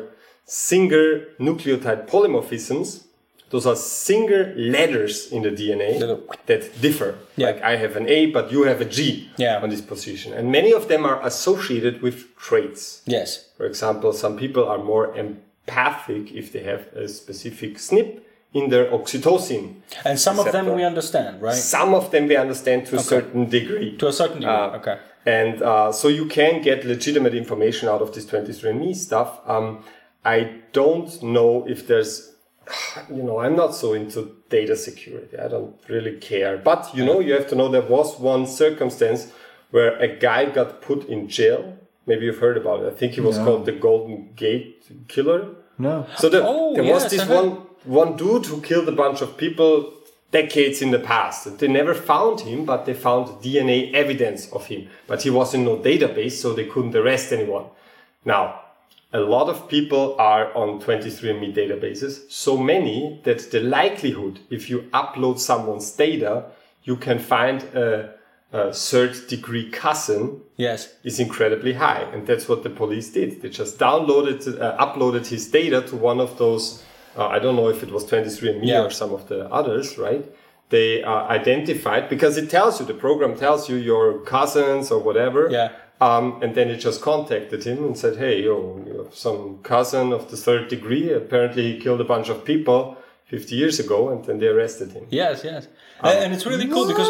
single nucleotide polymorphisms. Those are single letters in the DNA that differ. Yeah. Like I have an A, but you have a G Yeah. on this position. And many of them are associated with traits. Yes. For example, some people are more empathic if they have a specific SNP in their oxytocin. And some of them we understand, right? Some of them we understand to a certain degree. To a certain degree. Uh, okay. And uh, so you can get legitimate information out of this 23andMe stuff. Um, I don't know if there's, you know, I'm not so into data security. I don't really care. But, you know, you have to know there was one circumstance where a guy got put in jail. Maybe you've heard about it. I think he was No. called the Golden Gate Killer. No. So the, Oh, there yes, was this one one dude who killed a bunch of people decades in the past. They never found him, but they found DNA evidence of him. But he was in no database, so they couldn't arrest anyone. Now, a lot of people are on 23andMe databases, so many that the likelihood, if you upload someone's data, you can find a, a third degree cousin Yes. is incredibly high, and that's what the police did. They just downloaded, uh, uploaded his data to one of those. Uh, I don't know if it was 23andMe Yeah. or some of the others, right? They uh, identified because it tells you the program tells you your cousins or whatever. Yeah. Um, and then it just contacted him and said, "Hey, yo, you have some cousin of the third degree. Apparently, he killed a bunch of people 50 years ago, and then they arrested him." Yes. Yes. and, and it's really cool because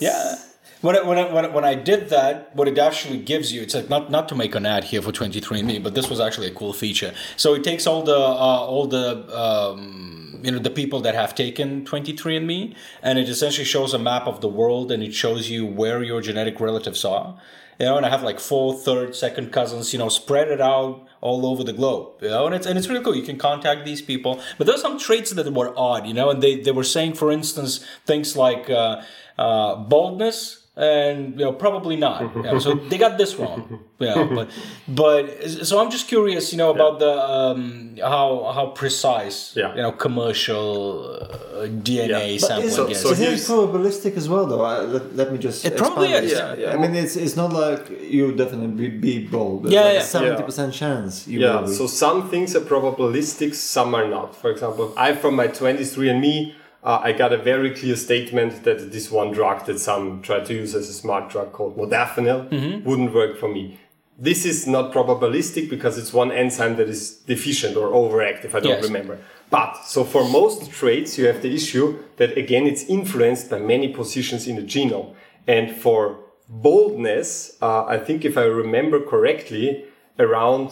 yeah. When I, when, I, when, I, when I did that, what it actually gives you, it's like not, not to make an ad here for 23andMe, but this was actually a cool feature. So it takes all the uh, all the um, you know the people that have taken 23andMe, and it essentially shows a map of the world, and it shows you where your genetic relatives are. You know, and I have like four, third, second cousins, you know, spread it out all over the globe. You know, and it's and it's really cool. You can contact these people, but there's some traits that were odd. You know, and they they were saying, for instance, things like uh, uh, boldness and you know probably not you know, so they got this wrong you know, but but so i'm just curious you know about the um how how precise Yeah. you know commercial uh, dna Yeah. But sampling so- is so Isn't it here's- probabilistic as well, though? Uh, let, let me just. It probably is. Yeah, yeah. I mean, it's it's not like you definitely be, be bold. Yeah, like yeah. a seventy percent chance you Yeah, will be. so some things are probabilistic, some are not. For example, I from my 23andMe, uh, I got a very clear statement that this one drug that some tried to use as a smart drug called modafinil wouldn't work for me. This is not probabilistic because it's one enzyme that is deficient or overactive. I don't Yes. remember. But so for most traits, you have the issue that again it's influenced by many positions in the genome. And for boldness, uh, I think if I remember correctly, around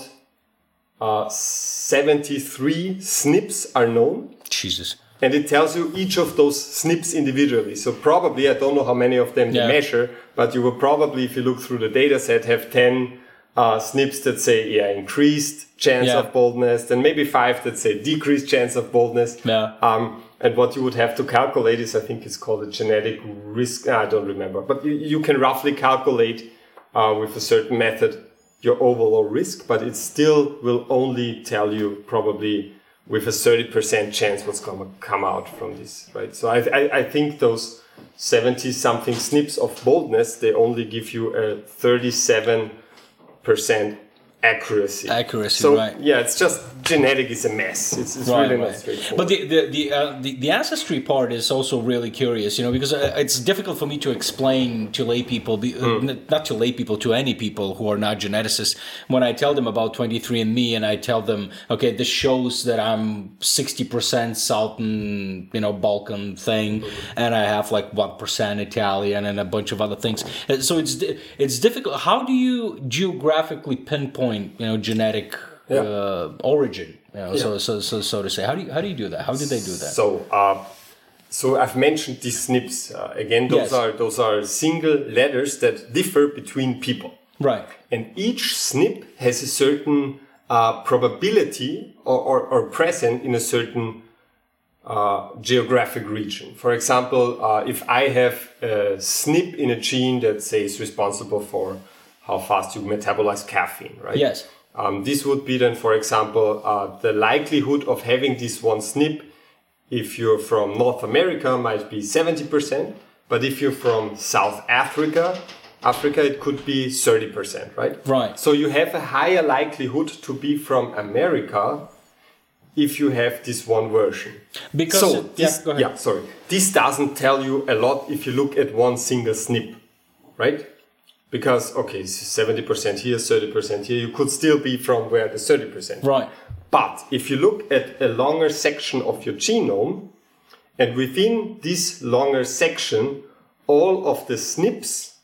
uh, 73 SNPs are known. jesus And it tells you each of those SNPs individually. So probably, I don't know how many of them Yeah. they measure, but you will probably, if you look through the data set, have 10 uh, SNPs that say, yeah, increased chance Yeah. of boldness, then maybe five that say decreased chance of boldness. Yeah. Um, and what you would have to calculate is, I think it's called a genetic risk. I don't remember, but you, you can roughly calculate uh, with a certain method your overall risk, but it still will only tell you probably with a 30% chance what's going to come out from this, right? So I, I, I think those 70 something SNPs of boldness, they only give you a 37% accuracy. Accuracy, so, right. Yeah, it's just genetic is a mess. It's, it's Right, really right. not straightforward. But the the the, uh, the the ancestry part is also really curious, you know, because uh, it's difficult for me to explain to lay people, uh, n- not to lay people, to any people who are not geneticists. When I tell them about 23andMe and I tell them, okay, this shows that I'm 60% Southern, you know, Balkan thing, and I have like 1% Italian and a bunch of other things. Uh, So it's it's difficult. How do you geographically pinpoint, you know, genetic Yeah. uh, origin? You know, so, so so so to say. How do you how do you do that? How did they do that? So, uh, so I've mentioned these SNPs uh, again. Those Yes. are those are single letters that differ between people, right. and each SNP has a certain uh, probability or, or, or present in a certain uh, geographic region. For example, uh, if I have a SNP in a gene that say is responsible for how fast you metabolize caffeine, right? Yes. Um, this would be then, for example, uh, the likelihood of having this one SNP if you're from North America might be 70%, but if you're from South Africa, Africa, it could be 30%, right? Right. So you have a higher likelihood to be from America if you have this one version. Because so it- this, yeah, go ahead. sorry. This doesn't tell you a lot if you look at one single SNP, right? Because okay, seventy percent here, thirty percent here, you could still be from where the thirty percent. Right. But if you look at a longer section of your genome, and within this longer section, all of the SNPs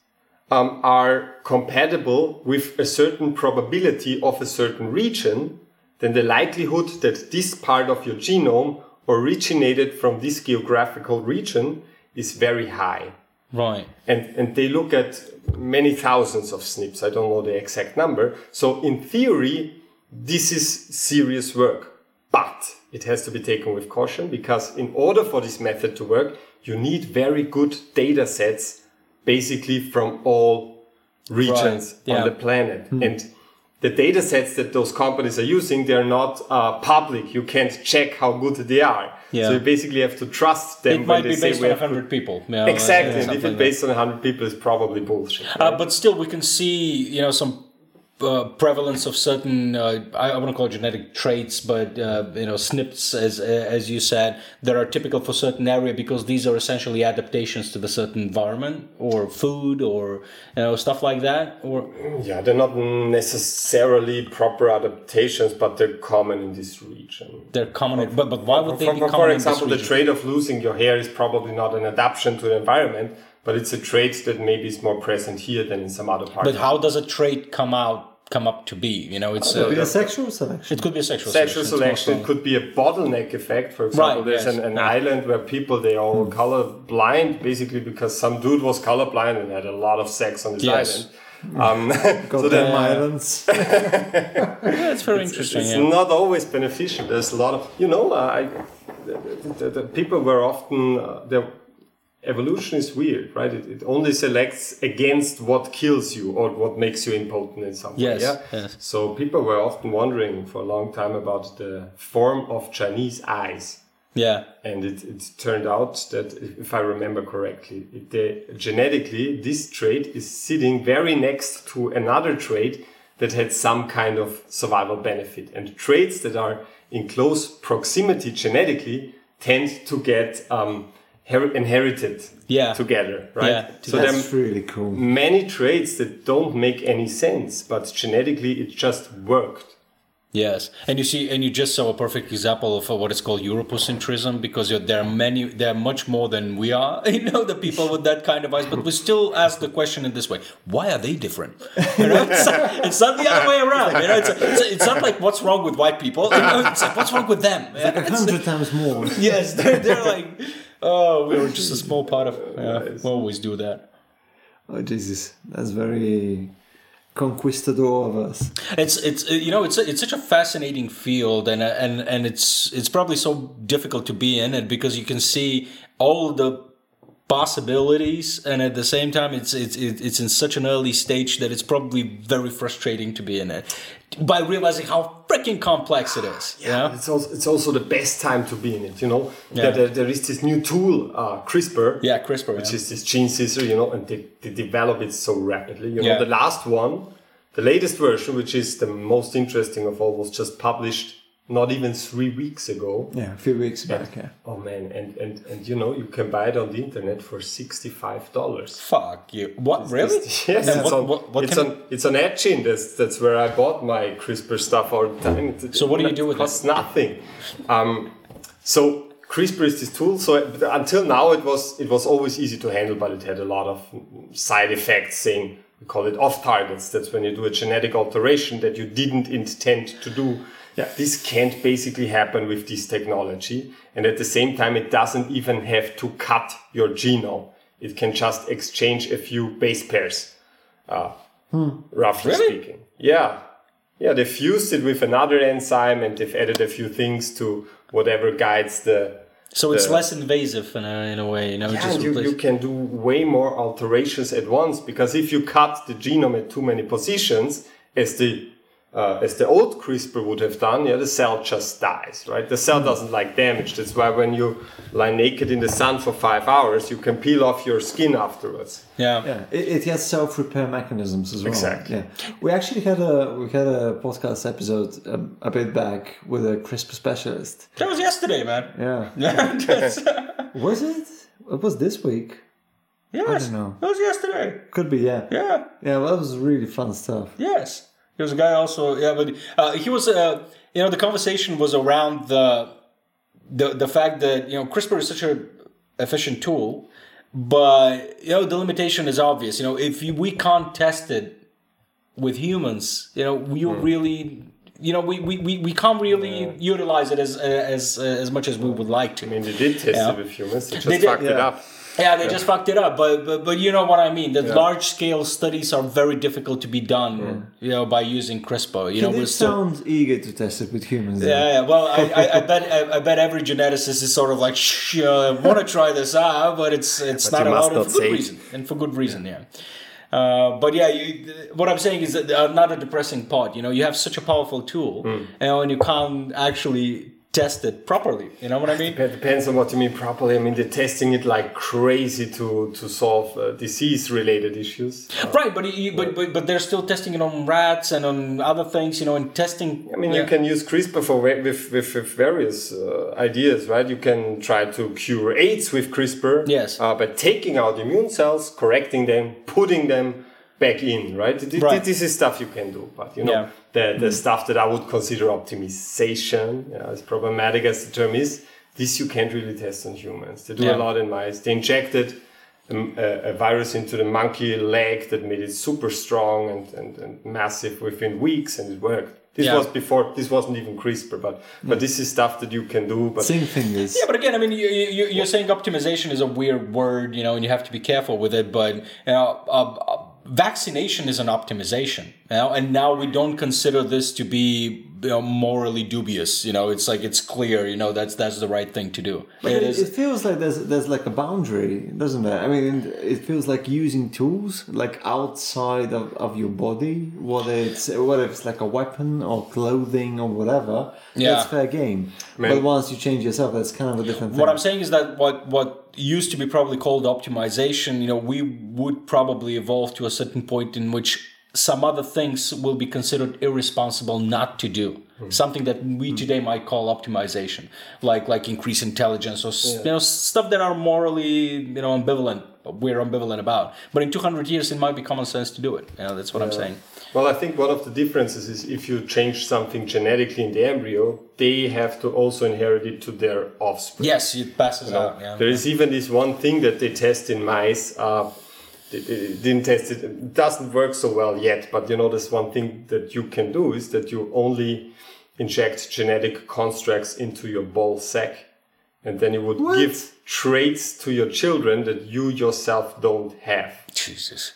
um, are compatible with a certain probability of a certain region, then the likelihood that this part of your genome originated from this geographical region is very high. Right. And, and they look at many thousands of SNPs. I don't know the exact number. So in theory, this is serious work, but it has to be taken with caution because in order for this method to work, you need very good data sets basically from all regions Right, yeah. on the planet. Hmm. And the data sets that those companies are using, they're not uh, public. You can't check how good they are. Yeah. So you basically have to trust them It when might they be say based we on have 100 people. know, Exactly, uh, and if it's based on 100 people, it's probably bullshit. that. Uh, but still, we can see, you know, some uh, prevalence of certain, uh, I, I want to call it genetic traits, but, uh, you know, SNPs, as, as you said, that are typical for certain area because these are essentially adaptations to the certain environment or food or, you know, stuff like that. Or yeah, they're not necessarily proper adaptations, but they're common in this region. they're common. But, but why would they For, be for, common for in this example, the trait of losing your hair is probably not an adaptation to the environment, but it's a trait that maybe is more present here than in some other part. But how does a trait come out, come up to be? You know, it's Could be uh, a sexual selection. it could be a sexual, Sexual it's more selection it could be a bottleneck effect. For example, Right, there's yes, an, an yeah. island where people they are all color blind, basically because some dude was color blind and had a lot of sex on this Yes. island. Um, so then islands. Yeah, it's very interesting. it's yeah. not always beneficial. There's a lot of, you know, uh, I, the, the, the people were often, uh, their evolution is weird, right? It, it only selects against what kills you or what makes you impotent in some Yes, way. Yeah? yes. So people were often wondering for a long time about the form of Chinese eyes. Yeah. And it, it turned out that, if I remember correctly, it, the, genetically, this trait is sitting very next to another trait that had some kind of survival benefit. And traits that are in close proximity genetically tend to get um, inherited Yeah. together, right? Yeah, so That's there really cool. are many traits that don't make any sense, but genetically it just worked. Yes, and you see, and you just saw a perfect example of uh, what is called Europocentrism because you know, there are many, there are much more than we are. You know, the people with that kind of eyes, but we still ask the question in this way: Why are they different? You know, it's, it's not the other way around. You know, it's, it's, it's not like what's wrong with white people. You know, it's like what's wrong with them. A hundred times more. yes, they're, they're like, oh, we were just a small part of. Yeah, we always do that. Oh Jesus, that's very conquistador of us. It's it's uh, you know it's it's such a fascinating field and uh, and and it's it's probably so difficult to be in it because you can see all the possibilities, and at the same time, it's it's it's in such an early stage that it's probably very frustrating to be in it. By realizing how freaking complex it is, yeah, know? It's also it's also the best time to be in it. You know, Yeah. There- there, there is this new tool, uh, CRISPR. Yeah, CRISPR, which yeah. is this gene scissor. You know, and they, they develop it so rapidly. You know, Yeah. the last one, the latest version, which is the most interesting of all, was just published not even three weeks ago. Yeah, a few weeks back. Yeah. Oh man, and and and you know, you can buy it on the internet for sixty five dollars. Fuck you! What really? Yes, And it's what- on what- what it's on it's on Etchin. That's that's where I bought my CRISPR stuff all the time. So what do you do with it? costs nothing. Um, so CRISPR is this tool. So until now, it was it was always easy to handle, but it had a lot of side effects. Saying we call it off targets. That's when you do a genetic alteration that you didn't intend to do. Yeah. This can't basically happen with this technology. And at the same time, it doesn't even have to cut your genome. It can just exchange a few base pairs, uh, roughly Really? speaking. Yeah. Yeah, they fused it with another enzyme and they've added a few things to whatever guides the. So it's the- less invasive in a, in a way, you know. Yeah, just you, you can do way more alterations at once because if you cut the genome at too many positions, as the uh, as the old CRISPR would have done, yeah, the cell just dies, right? The cell doesn't like damage. That's why when you lie naked in the sun for five hours, you can peel off your skin afterwards. yeah. Yeah, it, it has self repair mechanisms as well. Exactly. Yeah, we actually had a we had a podcast episode a, a bit back with a CRISPR specialist. That was yesterday, man. Yeah, Yeah. was it? It was this week. yes. I don't know. That was yesterday. Could be. Yeah, Yeah. yeah. Well, that was really fun stuff. Yes. There was a guy also. Yeah, but uh, he was. Uh, you know, the conversation was around the the the fact that you know CRISPR is such a efficient tool, but you know the limitation is obvious. You know, if you, we can't test it with humans, you know, we really. You know, we, we, we, we can't really utilize it as as as much as we would like to. I mean, they did test Yeah. it with humans, they just They did, fucked it up. Yeah, they just fucked it up. But but, but you know what I mean. The large scale studies are very difficult to be done. You know, by using CRISPR. You know, They we're still. eager to test it with humans. Yeah, yeah. Well, I, I, I bet I, I bet every geneticist is sort of like, Shh, uh, want to try this out, but it's it's But not you must allowed not for good say. reason and for good reason. Yeah. Uh, but yeah, you, what I'm saying is that uh, not a depressing part. You know, you have such a powerful tool, you know, and you can't actually test it properly. You know what I mean? It depends on what you mean properly. I mean, they're testing it like crazy to, to solve uh, disease related issues. Right, but, you, but but but they're still testing it on rats and on other things. You know, and testing. I mean, yeah. you can use CRISPR for with, with, with various uh, ideas, right? You can try to cure AIDS with CRISPR. Yes. Uh, by taking out immune cells, correcting them, putting them back in, right? Th- Right. This is stuff you can do, but you know, Yeah. The, the stuff that I would consider optimization, yeah, as problematic as the term is, this you can't really test on humans. They do Yeah. a lot in mice. They injected um, a, a virus into the monkey leg that made it super strong and, and, and massive within weeks, and it worked. This Yeah. was before. This wasn't even CRISPR, but but this is stuff that you can do. But same thing is. Yeah, but again, I mean, you, you, you're saying optimization is a weird word, you know, and you have to be careful with it. But you know, uh, uh, vaccination is an optimization, you know, and now we don't consider this to be you know, morally dubious. You know, it's like it's clear, you know, that's that's the right thing to do. But It it, is- it feels like there's there's like a boundary, doesn't it? I mean, it feels like using tools like outside of, of your body, whether it's whether it's like a weapon or clothing or whatever. Yeah. That's fair game. Man. But once you change yourself, that's kind of a different thing. What I'm saying is that what what used to be probably called optimization, you know, we would probably evolve to a certain point in which some other things will be considered irresponsible not to do. Hmm. Something that we hmm. today might call optimization, like like increase intelligence or s you know stuff that are morally you know ambivalent. We're ambivalent about, but in 200 years it might be common sense to do it. You know, that's what I'm saying. Well, I think one of the differences is if you change something genetically in the embryo, they have to also inherit it to their offspring. Yes, it passes out. Yeah. There is even this one thing that they test in mice. Uh, they, they didn't test it. It doesn't work so well yet. But you know, there's one thing that you can do is that you only inject genetic constructs into your ball sack, and then you would What? give traits to your children that you yourself don't have. Jesus.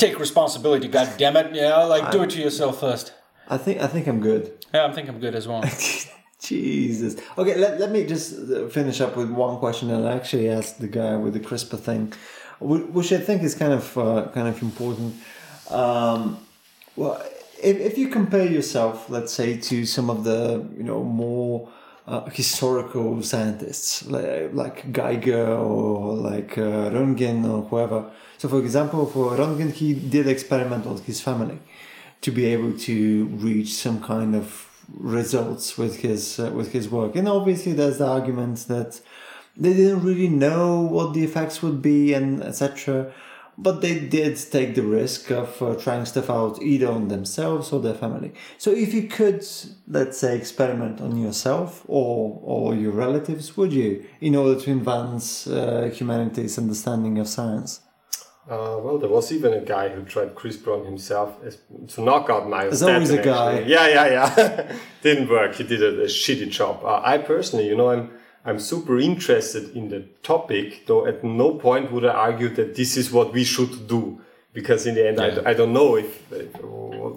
Take responsibility, God damn it! Yeah, like do it to yourself first. I think I think I'm good. Yeah, I think I'm good as well. Jesus. Okay, let, let me just uh, finish up with one question that I actually asked the guy with the CRISPR thing, which I think is kind of uh, kind of important. Um, well, if, if you compare yourself, let's say, to some of the you know more uh, historical scientists like, like Geiger or like uh, Röntgen or whoever. So, for example, for Röntgen, he did experiment on his family to be able to reach some kind of results with his uh, with his work. And obviously, there's the argument that they didn't really know what the effects would be and etc. But they did take the risk of uh, trying stuff out either on themselves or their family. So if you could, let's say, experiment on yourself or or your relatives, would you, in order to advance uh, humanity's understanding of science? Uh, well, there was even a guy who tried CRISPR on himself as, to knock out myostatin. There's always a guy. Yeah, yeah, yeah. Didn't work. He did a, a shitty job. Uh, I personally, you know, I'm I'm super interested in the topic, though at no point would I argue that this is what we should do. Because in the end, Yeah. I, I don't know if, if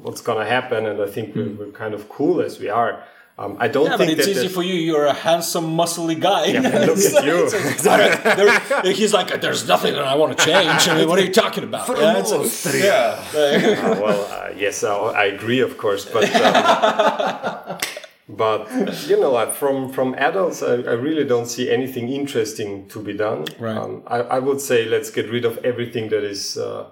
what's gonna happen, and I think we're, we're kind of cool as we are. Um, I don't Yeah, but think it's that easy there's- for you. You're a handsome, muscly guy. Yeah, look at you. There- he's like, there's nothing that I want to change. I mean, what are you talking about? Yeah, it's a- yeah. Uh, well, uh, yes, I, I agree, of course, but um, but you know, uh, from from adults, I, I really don't see anything interesting to be done. Right. Um, I, I would say let's get rid of everything that is. Uh,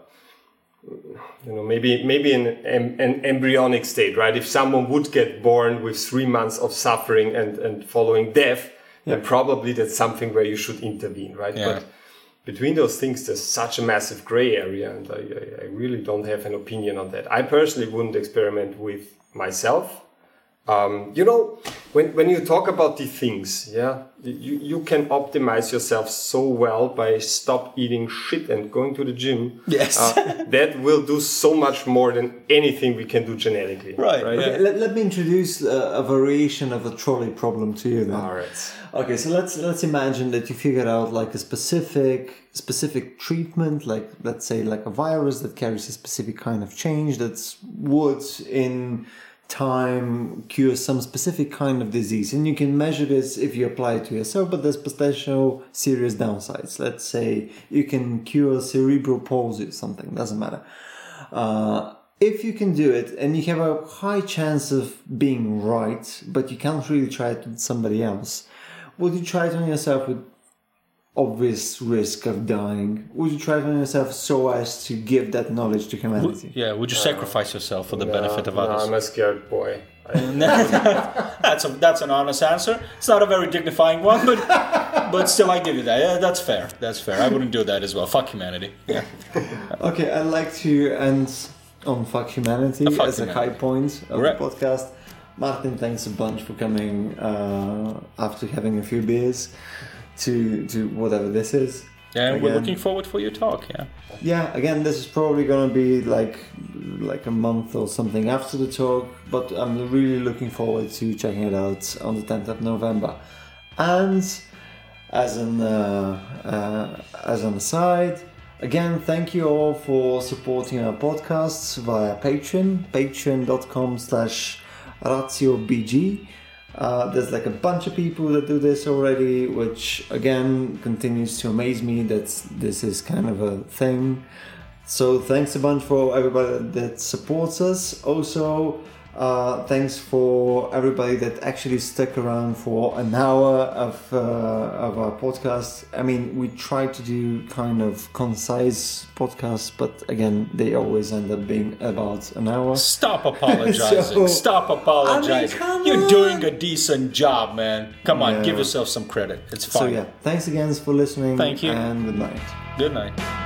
you know, maybe maybe in an, an embryonic state, right? If someone would get born with three months of suffering and, and following death, then probably that's something where you should intervene, right? Yeah. But between those things, there's such a massive gray area, and I, I, I really don't have an opinion on that. I personally wouldn't experiment with myself. Um, you know, when, when you talk about the things, yeah, you, you can optimize yourself so well by stop eating shit and going to the gym. Yes. Uh, that will do so much more than anything we can do genetically. Right, Right. yeah. Let, let me introduce uh, a variation of a trolley problem to you then. All right. Okay, so let's let's imagine that you figured out like a specific specific treatment, like let's say like a virus that carries a specific kind of change that's would in time cure some specific kind of disease, and you can measure this if you apply it to yourself. But there's potential serious downsides. Let's say you can cure cerebral palsy or something. Doesn't matter. Uh, if you can do it and you have a high chance of being right, but you can't really try it with somebody else, would you try it on yourself with obvious risk of dying? Would you try it on yourself so as to give that knowledge to humanity? Yeah, would you sacrifice yourself for the benefit of No, others? I'm a scared boy. That's a that's an honest answer. It's not a very dignifying one, but but still, I give you that. Yeah, that's fair. That's fair. I wouldn't do that as well. Fuck humanity. Yeah. Okay, I'd like to end on fuck humanity fuck as a high point of Right. the podcast. Martin, thanks a bunch for coming uh, after having a few beers to to whatever this is. Yeah, we're looking forward for your talk. Yeah. Yeah, again, this is probably gonna be like like a month or something after the talk, but I'm really looking forward to checking it out on the 10th of November. And as an uh, uh, as an aside, again, thank you all for supporting our podcasts via Patreon, patreon.com/slash RatioBG. Uh, there's like a bunch of people that do this already, which again continues to amaze me that this is kind of a thing. So thanks a bunch for everybody that supports us. Also, uh, thanks for everybody that actually stuck around for an hour of uh, of our podcast. I mean, we try to do kind of concise podcasts, but again, they always end up being about an hour. Stop apologizing. So- Stop apologizing. come You're on. doing a decent job, man. Come on, Yeah. give yourself some credit. It's fine. So yeah, thanks again for listening. Thank you. and good night. Good night.